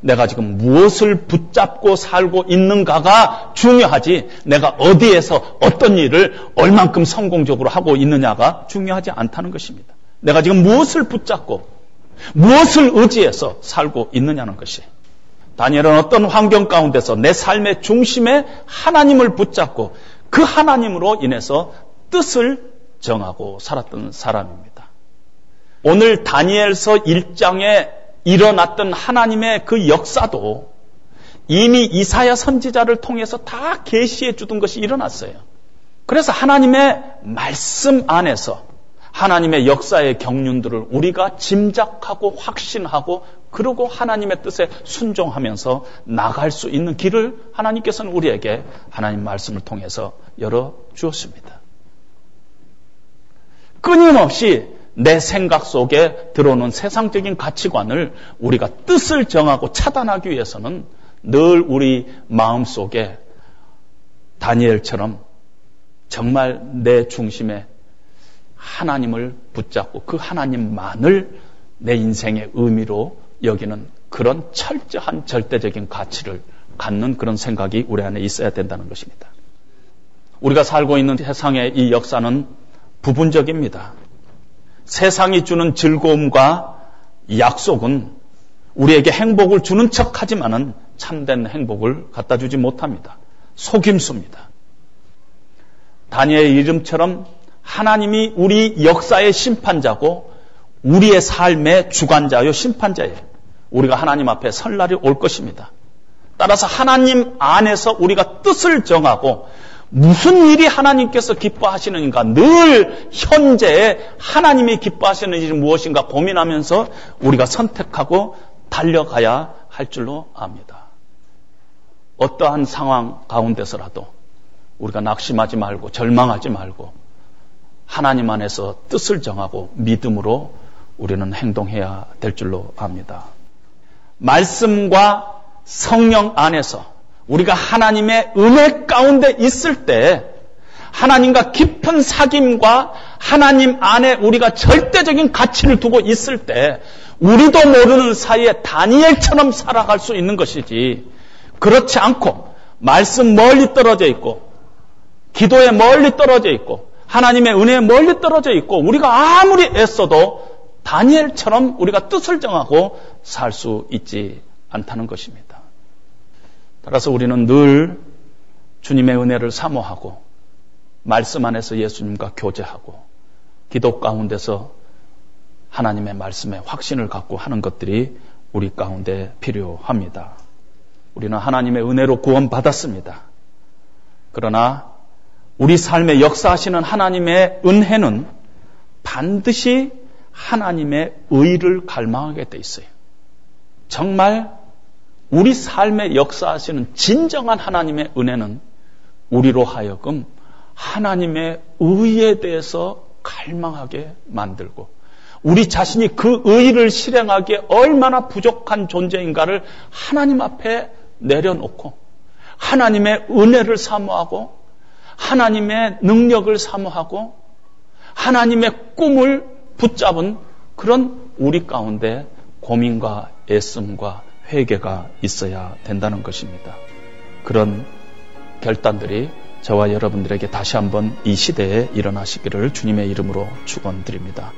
[SPEAKER 4] 내가 지금 무엇을 붙잡고 살고 있는가가 중요하지 내가 어디에서 어떤 일을 얼만큼 성공적으로 하고 있느냐가 중요하지 않다는 것입니다. 내가 지금 무엇을 붙잡고 무엇을 의지해서 살고 있느냐는 것이 다니엘은 어떤 환경 가운데서 내 삶의 중심에 하나님을 붙잡고 그 하나님으로 인해서 뜻을 정하고 살았던 사람입니다. 오늘 다니엘서 1장에 일어났던 하나님의 그 역사도 이미 이사야 선지자를 통해서 다 계시해 주던 것이 일어났어요. 그래서 하나님의 말씀 안에서 하나님의 역사의 경륜들을 우리가 짐작하고 확신하고 그러고 하나님의 뜻에 순종하면서 나갈 수 있는 길을 하나님께서는 우리에게 하나님 말씀을 통해서 열어 주었습니다. 끊임없이 내 생각 속에 들어오는 세상적인 가치관을 우리가 뜻을 정하고 차단하기 위해서는 늘 우리 마음 속에 다니엘처럼 정말 내 중심에 하나님을 붙잡고 그 하나님만을 내 인생의 의미로 여기는 그런 철저한 절대적인 가치를 갖는 그런 생각이 우리 안에 있어야 된다는 것입니다. 우리가 살고 있는 세상의 이 역사는 부분적입니다. 세상이 주는 즐거움과 약속은 우리에게 행복을 주는 척 하지만은 참된 행복을 갖다 주지 못합니다. 속임수입니다. 다니엘 이름처럼 하나님이 우리 역사의 심판자고 우리의 삶의 주관자요 심판자예요. 우리가 하나님 앞에 설 날이 올 것입니다. 따라서 하나님 안에서 우리가 뜻을 정하고 무슨 일이 하나님께서 기뻐하시는가 늘 현재에 하나님이 기뻐하시는 일이 무엇인가 고민하면서 우리가 선택하고 달려가야 할 줄로 압니다. 어떠한 상황 가운데서라도 우리가 낙심하지 말고 절망하지 말고 하나님 안에서 뜻을 정하고 믿음으로 우리는 행동해야 될 줄로 압니다. 말씀과 성령 안에서 우리가 하나님의 은혜 가운데 있을 때 하나님과 깊은 사귐과 하나님 안에 우리가 절대적인 가치를 두고 있을 때 우리도 모르는 사이에 다니엘처럼 살아갈 수 있는 것이지 그렇지 않고 말씀 멀리 떨어져 있고 기도에 멀리 떨어져 있고 하나님의 은혜에 멀리 떨어져 있고 우리가 아무리 애써도 다니엘처럼 우리가 뜻을 정하고 살 수 있지 않다는 것입니다. 따라서 우리는 늘 주님의 은혜를 사모하고 말씀 안에서 예수님과 교제하고 기도 가운데서 하나님의 말씀에 확신을 갖고 하는 것들이 우리 가운데 필요합니다. 우리는 하나님의 은혜로 구원받았습니다. 그러나 우리 삶에 역사하시는 하나님의 은혜는 반드시 하나님의 의를 갈망하게 돼 있어요. 정말 우리 삶에 역사하시는 진정한 하나님의 은혜는 우리로 하여금 하나님의 의에 대해서 갈망하게 만들고 우리 자신이 그 의를 실행하기에 얼마나 부족한 존재인가를 하나님 앞에 내려놓고 하나님의 은혜를 사모하고 하나님의 능력을 사모하고 하나님의 꿈을 붙잡은 그런 우리 가운데 고민과 애씀과 회개가 있어야 된다는 것입니다. 그런 결단들이 저와 여러분들에게 다시 한번 이 시대에 일어나시기를 주님의 이름으로 축원드립니다.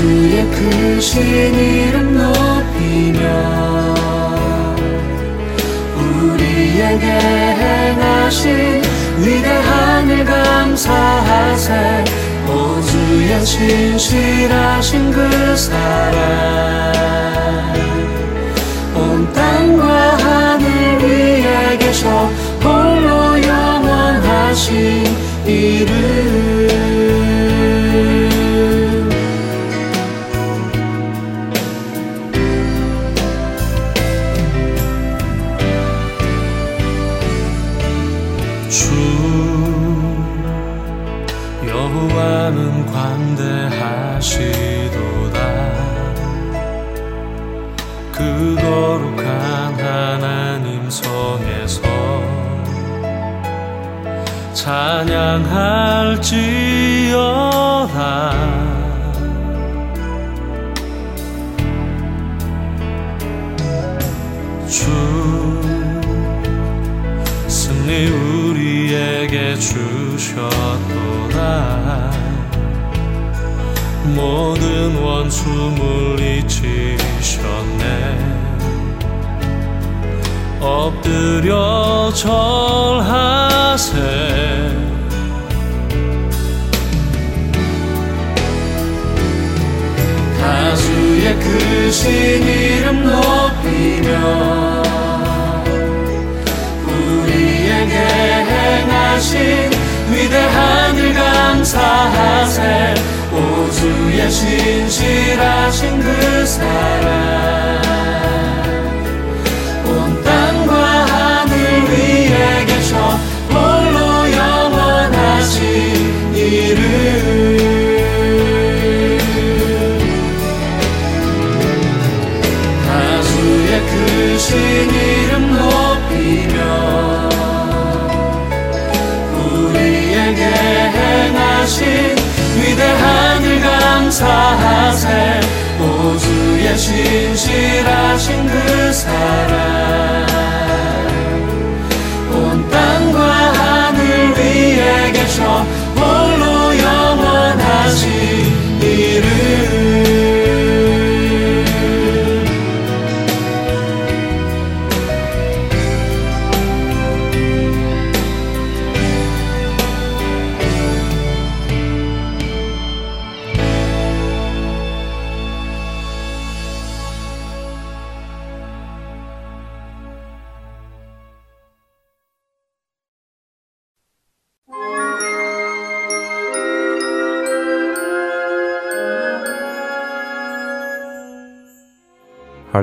[SPEAKER 5] 주의 크신 이름 높이며 우리에게 행하신 위대한 일 감사하세. 오 주의 신실하신 그 사랑. 온 땅과 계셔 홀로 영원하신 이름 원수 물리치셨네. 엎드려 절하세. 다수의 크신 이름 높이며 우리에게 행하신 위대한 일 감사하세. 오 주의 신실하신 그 사랑 감사하세. 오주의 신실하신 그 사랑. 온 땅과 하늘 위에 계셔. 홀로 영원하신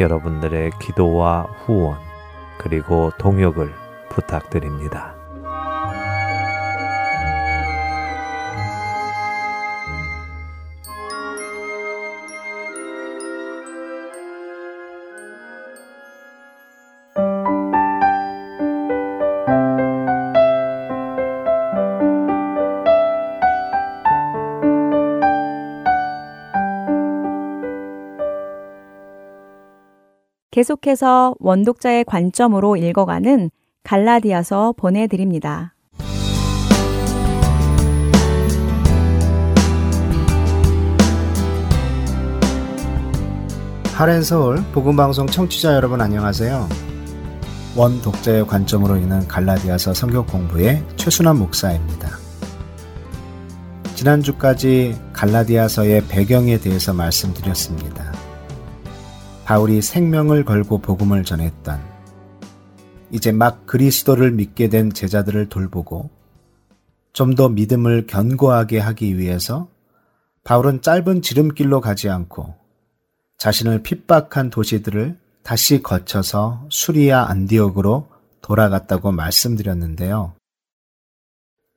[SPEAKER 6] 여러분들의 기도와 후원 그리고 동역을 부탁드립니다.
[SPEAKER 3] 계속해서 원독자의 관점으로 읽어가는 갈라디아서 보내드립니다.
[SPEAKER 7] 하렌 서울 복음방송 청취자 여러분 안녕하세요. 원 독자의 관점으로 읽는 갈라디아서 성경 공부의 최순환 목사입니다. 지난주까지 갈라디아서의 배경에 대해서 말씀드렸습니다. 바울이 생명을 걸고 복음을 전했던 이제 막 그리스도를 믿게 된 제자들을 돌보고 좀 더 믿음을 견고하게 하기 위해서 바울은 짧은 지름길로 가지 않고 자신을 핍박한 도시들을 다시 거쳐서 수리아 안디옥으로 돌아갔다고 말씀드렸는데요.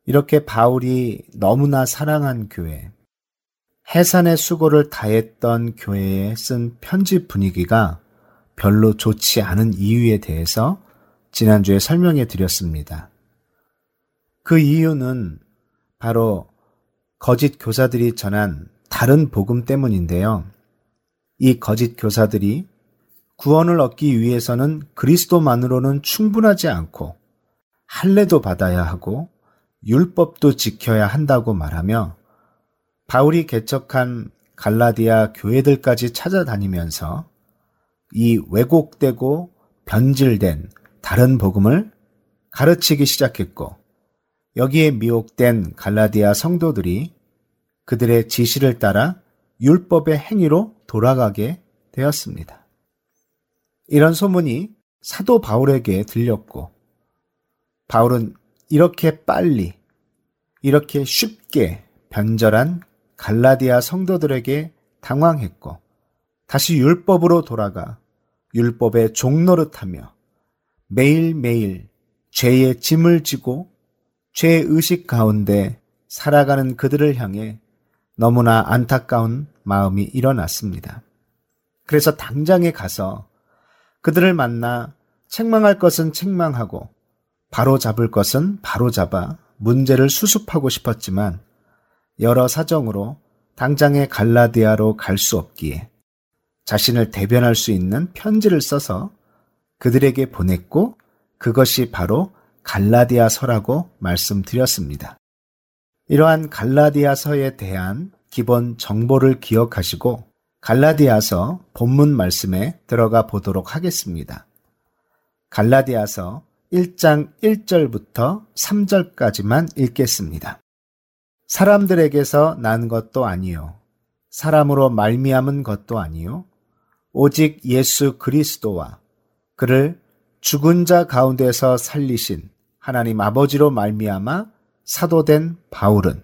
[SPEAKER 7] 이렇게 바울이 너무나 사랑한 교회, 해산의 수고를 다했던 교회에 쓴 편지 분위기가 별로 좋지 않은 이유에 대해서 지난주에 설명해 드렸습니다. 그 이유는 바로 거짓 교사들이 전한 다른 복음 때문인데요. 이 거짓 교사들이 구원을 얻기 위해서는 그리스도만으로는 충분하지 않고 할례도 받아야 하고 율법도 지켜야 한다고 말하며 바울이 개척한 갈라디아 교회들까지 찾아다니면서 이 왜곡되고 변질된 다른 복음을 가르치기 시작했고 여기에 미혹된 갈라디아 성도들이 그들의 지시를 따라 율법의 행위로 돌아가게 되었습니다. 이런 소문이 사도 바울에게 들렸고 바울은 이렇게 빨리 이렇게 쉽게 변절한 갈라디아 성도들에게 당황했고 다시 율법으로 돌아가 율법의 종노릇하며 매일매일 죄의 짐을 지고 죄의 의식 가운데 살아가는 그들을 향해 너무나 안타까운 마음이 일어났습니다. 그래서 당장에 가서 그들을 만나 책망할 것은 책망하고 바로 잡을 것은 바로 잡아 문제를 수습하고 싶었지만 여러 사정으로 당장에 갈라디아로 갈 수 없기에 자신을 대변할 수 있는 편지를 써서 그들에게 보냈고 그것이 바로 갈라디아서라고 말씀드렸습니다. 이러한 갈라디아서에 대한 기본 정보를 기억하시고 갈라디아서 본문 말씀에 들어가 보도록 하겠습니다. 갈라디아서 1장 1절부터 3절까지만 읽겠습니다. 사람들에게서 난 것도 아니요 사람으로 말미암은 것도 아니요 오직 예수 그리스도와 그를 죽은 자 가운데서 살리신 하나님 아버지로 말미암아 사도된 바울은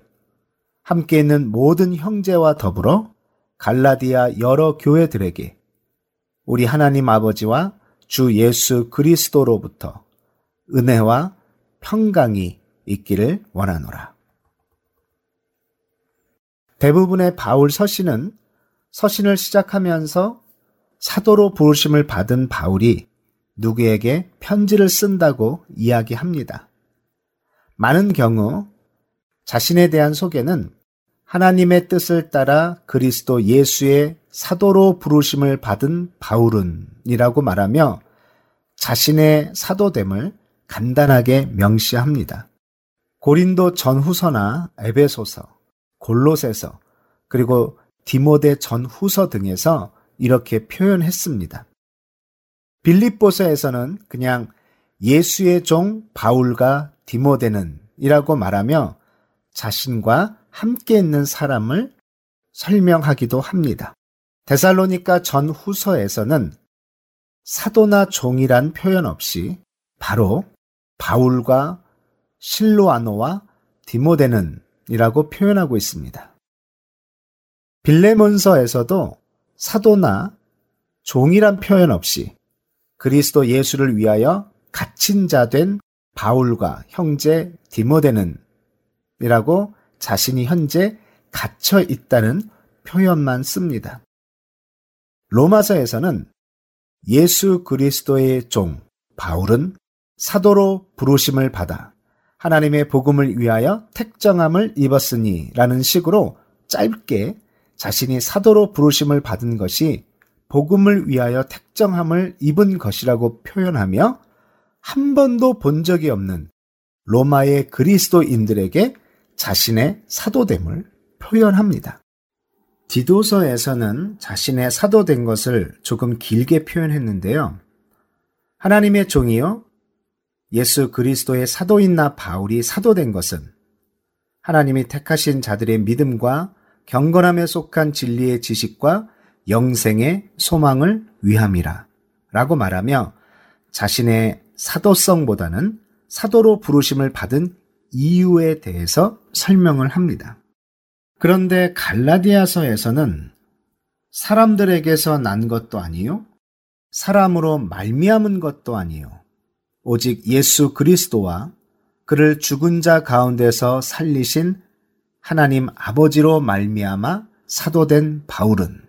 [SPEAKER 7] 함께 있는 모든 형제와 더불어 갈라디아 여러 교회들에게 우리 하나님 아버지와 주 예수 그리스도로부터 은혜와 평강이 있기를 원하노라. 대부분의 바울 서신은 서신을 시작하면서 사도로 부르심을 받은 바울이 누구에게 편지를 쓴다고 이야기합니다. 많은 경우 자신에 대한 소개는 하나님의 뜻을 따라 그리스도 예수의 사도로 부르심을 받은 바울은이라고 말하며 자신의 사도됨을 간단하게 명시합니다. 고린도 전후서나 에베소서, 골로새서, 그리고 디모데 전후서 등에서 이렇게 표현했습니다. 빌립보서에서는 그냥 예수의 종 바울과 디모데는 이라고 말하며 자신과 함께 있는 사람을 설명하기도 합니다. 데살로니카 전후서에서는 사도나 종이란 표현 없이 바로 바울과 실로아노와 디모데는 이라고 표현하고 있습니다. 빌레몬서에서도 사도나 종이란 표현 없이 그리스도 예수를 위하여 갇힌 자 된 바울과 형제 디모데는 이라고 자신이 현재 갇혀 있다는 표현만 씁니다. 로마서에서는 예수 그리스도의 종 바울은 사도로 부르심을 받아 하나님의 복음을 위하여 택정함을 입었으니 라는 식으로 짧게 자신이 사도로 부르심을 받은 것이 복음을 위하여 택정함을 입은 것이라고 표현하며 한 번도 본 적이 없는 로마의 그리스도인들에게 자신의 사도됨을 표현합니다. 디도서에서는 자신의 사도된 것을 조금 길게 표현했는데요. 하나님의 종이요 예수 그리스도의 사도인나 바울이 사도된 것은 하나님이 택하신 자들의 믿음과 경건함에 속한 진리의 지식과 영생의 소망을 위함이라 라고 말하며 자신의 사도성보다는 사도로 부르심을 받은 이유에 대해서 설명을 합니다. 그런데 갈라디아서에서는 사람들에게서 난 것도 아니요 사람으로 말미암은 것도 아니요 오직 예수 그리스도와 그를 죽은 자 가운데서 살리신 하나님 아버지로 말미암아 사도된 바울은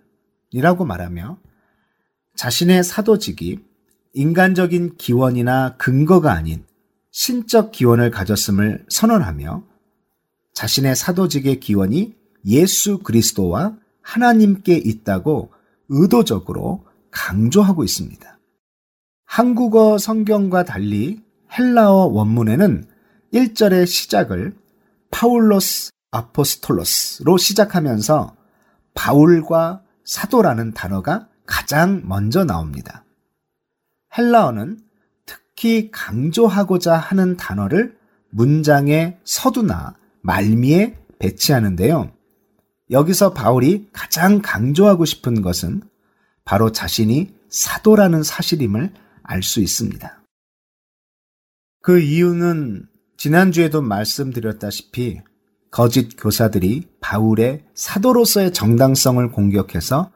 [SPEAKER 7] 이라고 말하며 자신의 사도직이 인간적인 기원이나 근거가 아닌 신적 기원을 가졌음을 선언하며 자신의 사도직의 기원이 예수 그리스도와 하나님께 있다고 의도적으로 강조하고 있습니다. 한국어 성경과 달리 헬라어 원문에는 1절의 시작을 파울로스 아포스톨로스로 시작하면서 바울과 사도라는 단어가 가장 먼저 나옵니다. 헬라어는 특히 강조하고자 하는 단어를 문장의 서두나 말미에 배치하는데요. 여기서 바울이 가장 강조하고 싶은 것은 바로 자신이 사도라는 사실임을 알 수 있습니다. 그 이유는 지난주에도 말씀드렸다시피 거짓 교사들이 바울의 사도로서의 정당성을 공격해서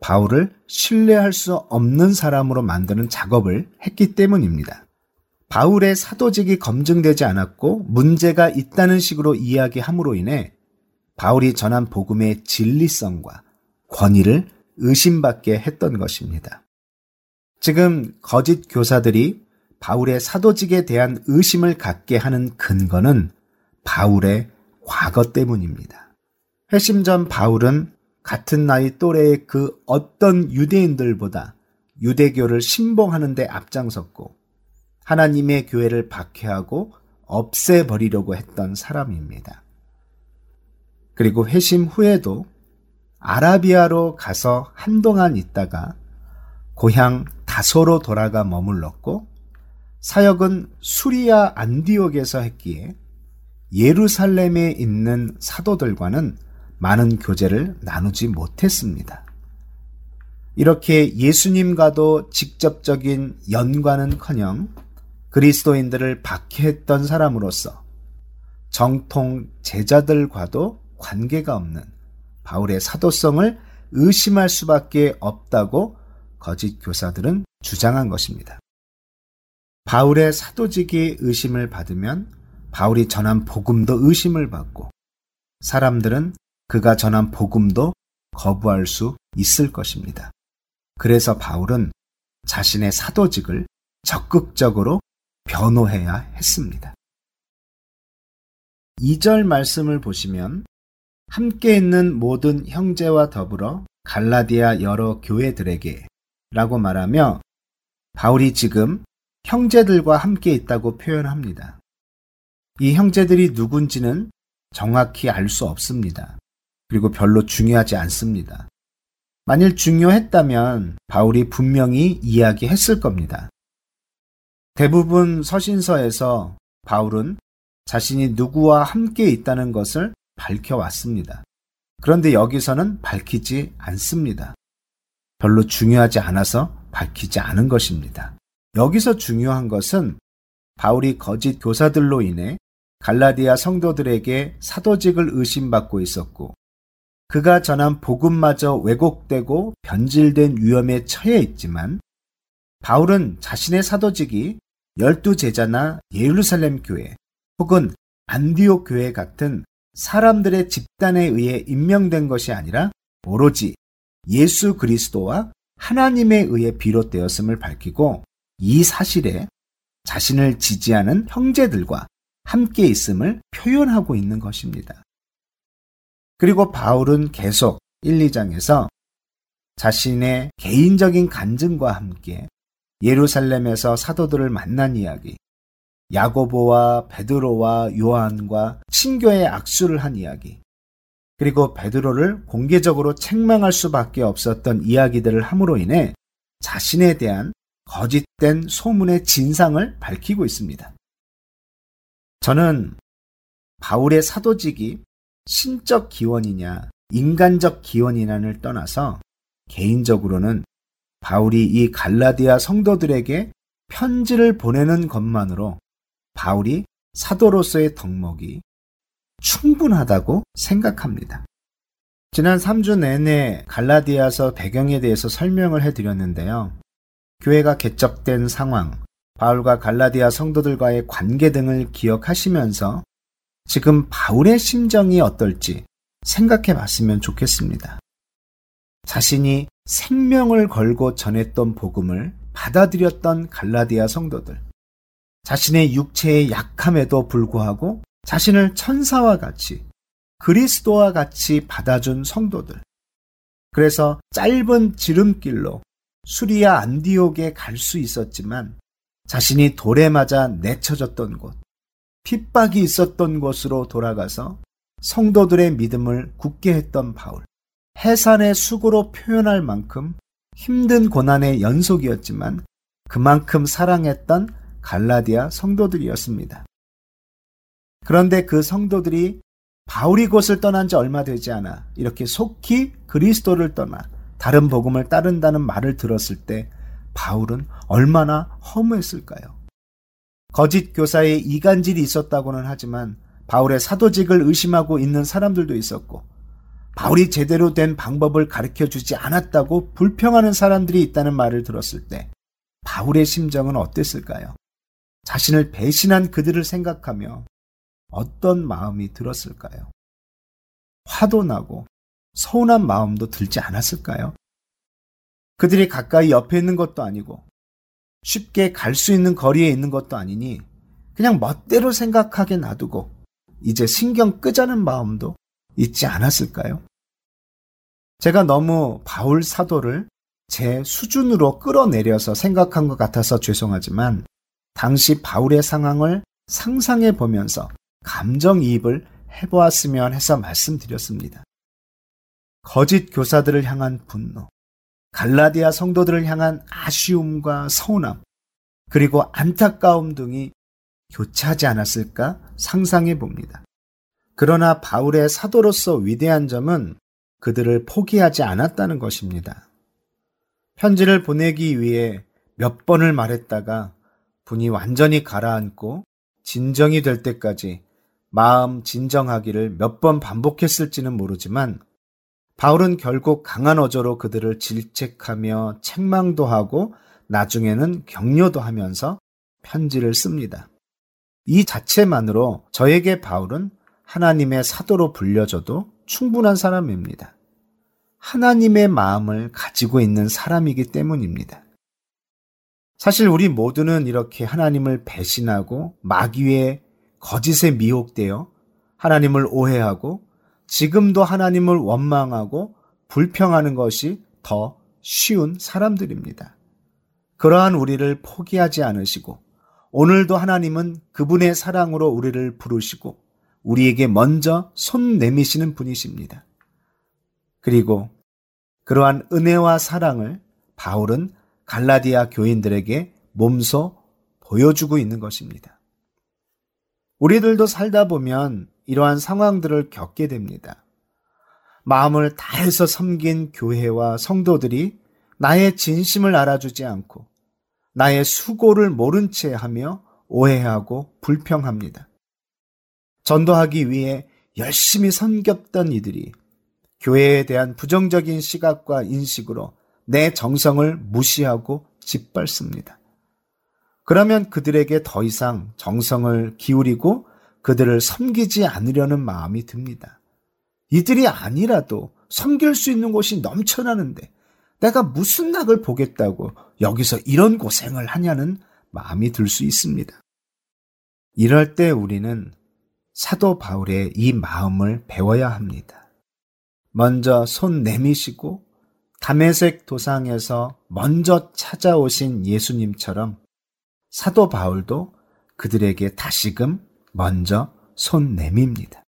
[SPEAKER 7] 바울을 신뢰할 수 없는 사람으로 만드는 작업을 했기 때문입니다. 바울의 사도직이 검증되지 않았고 문제가 있다는 식으로 이야기함으로 인해 바울이 전한 복음의 진리성과 권위를 의심받게 했던 것입니다. 지금 거짓 교사들이 바울의 사도직에 대한 의심을 갖게 하는 근거는 바울의 과거 때문입니다. 회심 전 바울은 같은 나이 또래의 그 어떤 유대인들보다 유대교를 신봉하는 데 앞장섰고 하나님의 교회를 박해하고 없애버리려고 했던 사람입니다. 그리고 회심 후에도 아라비아로 가서 한동안 있다가 고향 다소로 돌아가 머물렀고 사역은 수리아 안디옥에서 했기에 예루살렘에 있는 사도들과는 많은 교제를 나누지 못했습니다. 이렇게 예수님과도 직접적인 연관은 커녕 그리스도인들을 박해했던 사람으로서 정통 제자들과도 관계가 없는 바울의 사도성을 의심할 수밖에 없다고 거짓 교사들은 주장한 것입니다. 바울의 사도직이 의심을 받으면 바울이 전한 복음도 의심을 받고 사람들은 그가 전한 복음도 거부할 수 있을 것입니다. 그래서 바울은 자신의 사도직을 적극적으로 변호해야 했습니다. 2절 말씀을 보시면 함께 있는 모든 형제와 더불어 갈라디아 여러 교회들에게 라고 말하며 바울이 지금 형제들과 함께 있다고 표현합니다. 이 형제들이 누군지는 정확히 알 수 없습니다. 그리고 별로 중요하지 않습니다. 만일 중요했다면 바울이 분명히 이야기했을 겁니다. 대부분 서신서에서 바울은 자신이 누구와 함께 있다는 것을 밝혀왔습니다. 그런데 여기서는 밝히지 않습니다. 별로 중요하지 않아서 밝히지 않은 것입니다. 여기서 중요한 것은 바울이 거짓 교사들로 인해 갈라디아 성도들에게 사도직을 의심받고 있었고 그가 전한 복음마저 왜곡되고 변질된 위험에 처해 있지만 바울은 자신의 사도직이 열두 제자나 예루살렘 교회 혹은 안디옥 교회 같은 사람들의 집단에 의해 임명된 것이 아니라 오로지 예수 그리스도와 하나님에 의해 비롯되었음을 밝히고 이 사실에 자신을 지지하는 형제들과 함께 있음을 표현하고 있는 것입니다. 그리고 바울은 계속 1, 2장에서 자신의 개인적인 간증과 함께 예루살렘에서 사도들을 만난 이야기, 야고보와 베드로와 요한과 친교의 악수를 한 이야기, 그리고 베드로를 공개적으로 책망할 수밖에 없었던 이야기들을 함으로 인해 자신에 대한 거짓된 소문의 진상을 밝히고 있습니다. 저는 바울의 사도직이 신적 기원이냐 인간적 기원이냐를 떠나서 개인적으로는 바울이 이 갈라디아 성도들에게 편지를 보내는 것만으로 바울이 사도로서의 덕목이 충분하다고 생각합니다. 지난 3주 내내 갈라디아서 배경에 대해서 설명을 해드렸는데요. 교회가 개척된 상황, 바울과 갈라디아 성도들과의 관계 등을 기억하시면서 지금 바울의 심정이 어떨지 생각해 봤으면 좋겠습니다. 자신이 생명을 걸고 전했던 복음을 받아들였던 갈라디아 성도들. 자신의 육체의 약함에도 불구하고 자신을 천사와 같이 그리스도와 같이 받아준 성도들. 그래서 짧은 지름길로 수리아 안디옥에 갈 수 있었지만 자신이 돌에 맞아 내쳐졌던 곳, 핍박이 있었던 곳으로 돌아가서 성도들의 믿음을 굳게 했던 바울. 해산의 수고로 표현할 만큼 힘든 고난의 연속이었지만 그만큼 사랑했던 갈라디아 성도들이었습니다. 그런데 그 성도들이 바울이 곳을 떠난 지 얼마 되지 않아 이렇게 속히 그리스도를 떠나 다른 복음을 따른다는 말을 들었을 때 바울은 얼마나 허무했을까요? 거짓 교사의 이간질이 있었다고는 하지만 바울의 사도직을 의심하고 있는 사람들도 있었고 바울이 제대로 된 방법을 가르쳐 주지 않았다고 불평하는 사람들이 있다는 말을 들었을 때 바울의 심정은 어땠을까요? 자신을 배신한 그들을 생각하며 어떤 마음이 들었을까요? 화도 나고 서운한 마음도 들지 않았을까요? 그들이 가까이 옆에 있는 것도 아니고 쉽게 갈 수 있는 거리에 있는 것도 아니니 그냥 멋대로 생각하게 놔두고 이제 신경 끄자는 마음도 있지 않았을까요? 제가 너무 바울 사도를 제 수준으로 끌어내려서 생각한 것 같아서 죄송하지만 당시 바울의 상황을 상상해 보면서 감정이입을 해보았으면 해서 말씀드렸습니다. 거짓 교사들을 향한 분노, 갈라디아 성도들을 향한 아쉬움과 서운함, 그리고 안타까움 등이 교차하지 않았을까 상상해 봅니다. 그러나 바울의 사도로서 위대한 점은 그들을 포기하지 않았다는 것입니다. 편지를 보내기 위해 몇 번을 말했다가 분이 완전히 가라앉고 진정이 될 때까지 마음 진정하기를 몇 번 반복했을지는 모르지만 바울은 결국 강한 어조로 그들을 질책하며 책망도 하고 나중에는 격려도 하면서 편지를 씁니다. 이 자체만으로 저에게 바울은 하나님의 사도로 불려져도 충분한 사람입니다. 하나님의 마음을 가지고 있는 사람이기 때문입니다. 사실 우리 모두는 이렇게 하나님을 배신하고 마귀의 거짓에 미혹되어 하나님을 오해하고 지금도 하나님을 원망하고 불평하는 것이 더 쉬운 사람들입니다. 그러한 우리를 포기하지 않으시고 오늘도 하나님은 그분의 사랑으로 우리를 부르시고 우리에게 먼저 손 내미시는 분이십니다. 그리고 그러한 은혜와 사랑을 바울은 갈라디아 교인들에게 몸소 보여주고 있는 것입니다. 우리들도 살다 보면 이러한 상황들을 겪게 됩니다. 마음을 다해서 섬긴 교회와 성도들이 나의 진심을 알아주지 않고 나의 수고를 모른 채 하며 오해하고 불평합니다. 전도하기 위해 열심히 섬겼던 이들이 교회에 대한 부정적인 시각과 인식으로 내 정성을 무시하고 짓밟습니다. 그러면 그들에게 더 이상 정성을 기울이고 그들을 섬기지 않으려는 마음이 듭니다. 이들이 아니라도 섬길 수 있는 곳이 넘쳐나는데 내가 무슨 낙을 보겠다고 여기서 이런 고생을 하냐는 마음이 들 수 있습니다. 이럴 때 우리는 사도 바울의 이 마음을 배워야 합니다. 먼저 손 내미시고 담에색 도상에서 먼저 찾아오신 예수님처럼 사도 바울도 그들에게 다시금 먼저 손 내밉니다.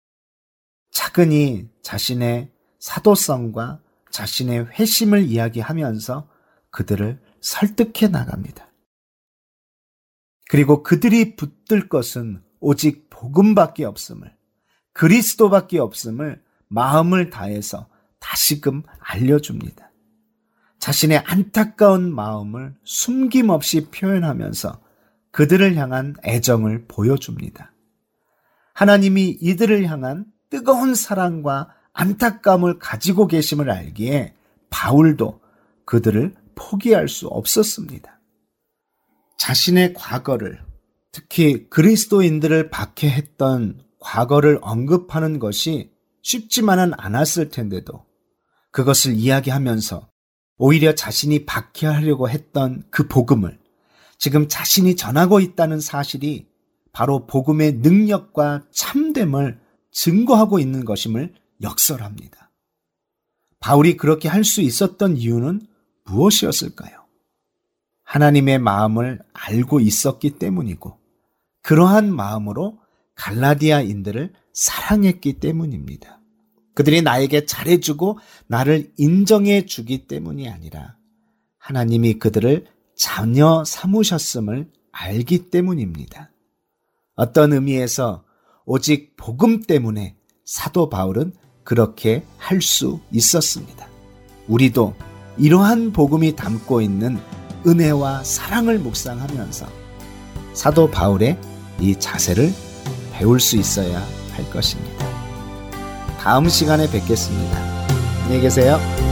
[SPEAKER 7] 차근히 자신의 사도성과 자신의 회심을 이야기하면서 그들을 설득해 나갑니다. 그리고 그들이 붙들 것은 오직 복음밖에 없음을, 그리스도밖에 없음을 마음을 다해서 다시금 알려줍니다. 자신의 안타까운 마음을 숨김없이 표현하면서 그들을 향한 애정을 보여줍니다. 하나님이 이들을 향한 뜨거운 사랑과 안타까움을 가지고 계심을 알기에 바울도 그들을 포기할 수 없었습니다. 자신의 과거를 특히 그리스도인들을 박해했던 과거를 언급하는 것이 쉽지만은 않았을 텐데도 그것을 이야기하면서
[SPEAKER 8] 오히려 자신이 박해하려고 했던 그 복음을 지금 자신이 전하고 있다는 사실이 바로 복음의 능력과 참됨을 증거하고 있는 것임을 역설합니다. 바울이 그렇게 할 수 있었던 이유는 무엇이었을까요? 하나님의 마음을 알고 있었기 때문이고 그러한 마음으로 갈라디아인들을 사랑했기 때문입니다. 그들이 나에게 잘해주고 나를 인정해 주기 때문이 아니라 하나님이 그들을 자녀 삼으셨음을 알기 때문입니다. 어떤 의미에서 오직 복음 때문에 사도 바울은 그렇게 할 수 있었습니다. 우리도 이러한 복음이 담고 있는 은혜와 사랑을 묵상하면서 사도 바울의 이 자세를 배울 수 있어야 할 것입니다. 다음 시간에 뵙겠습니다. 안녕히 계세요.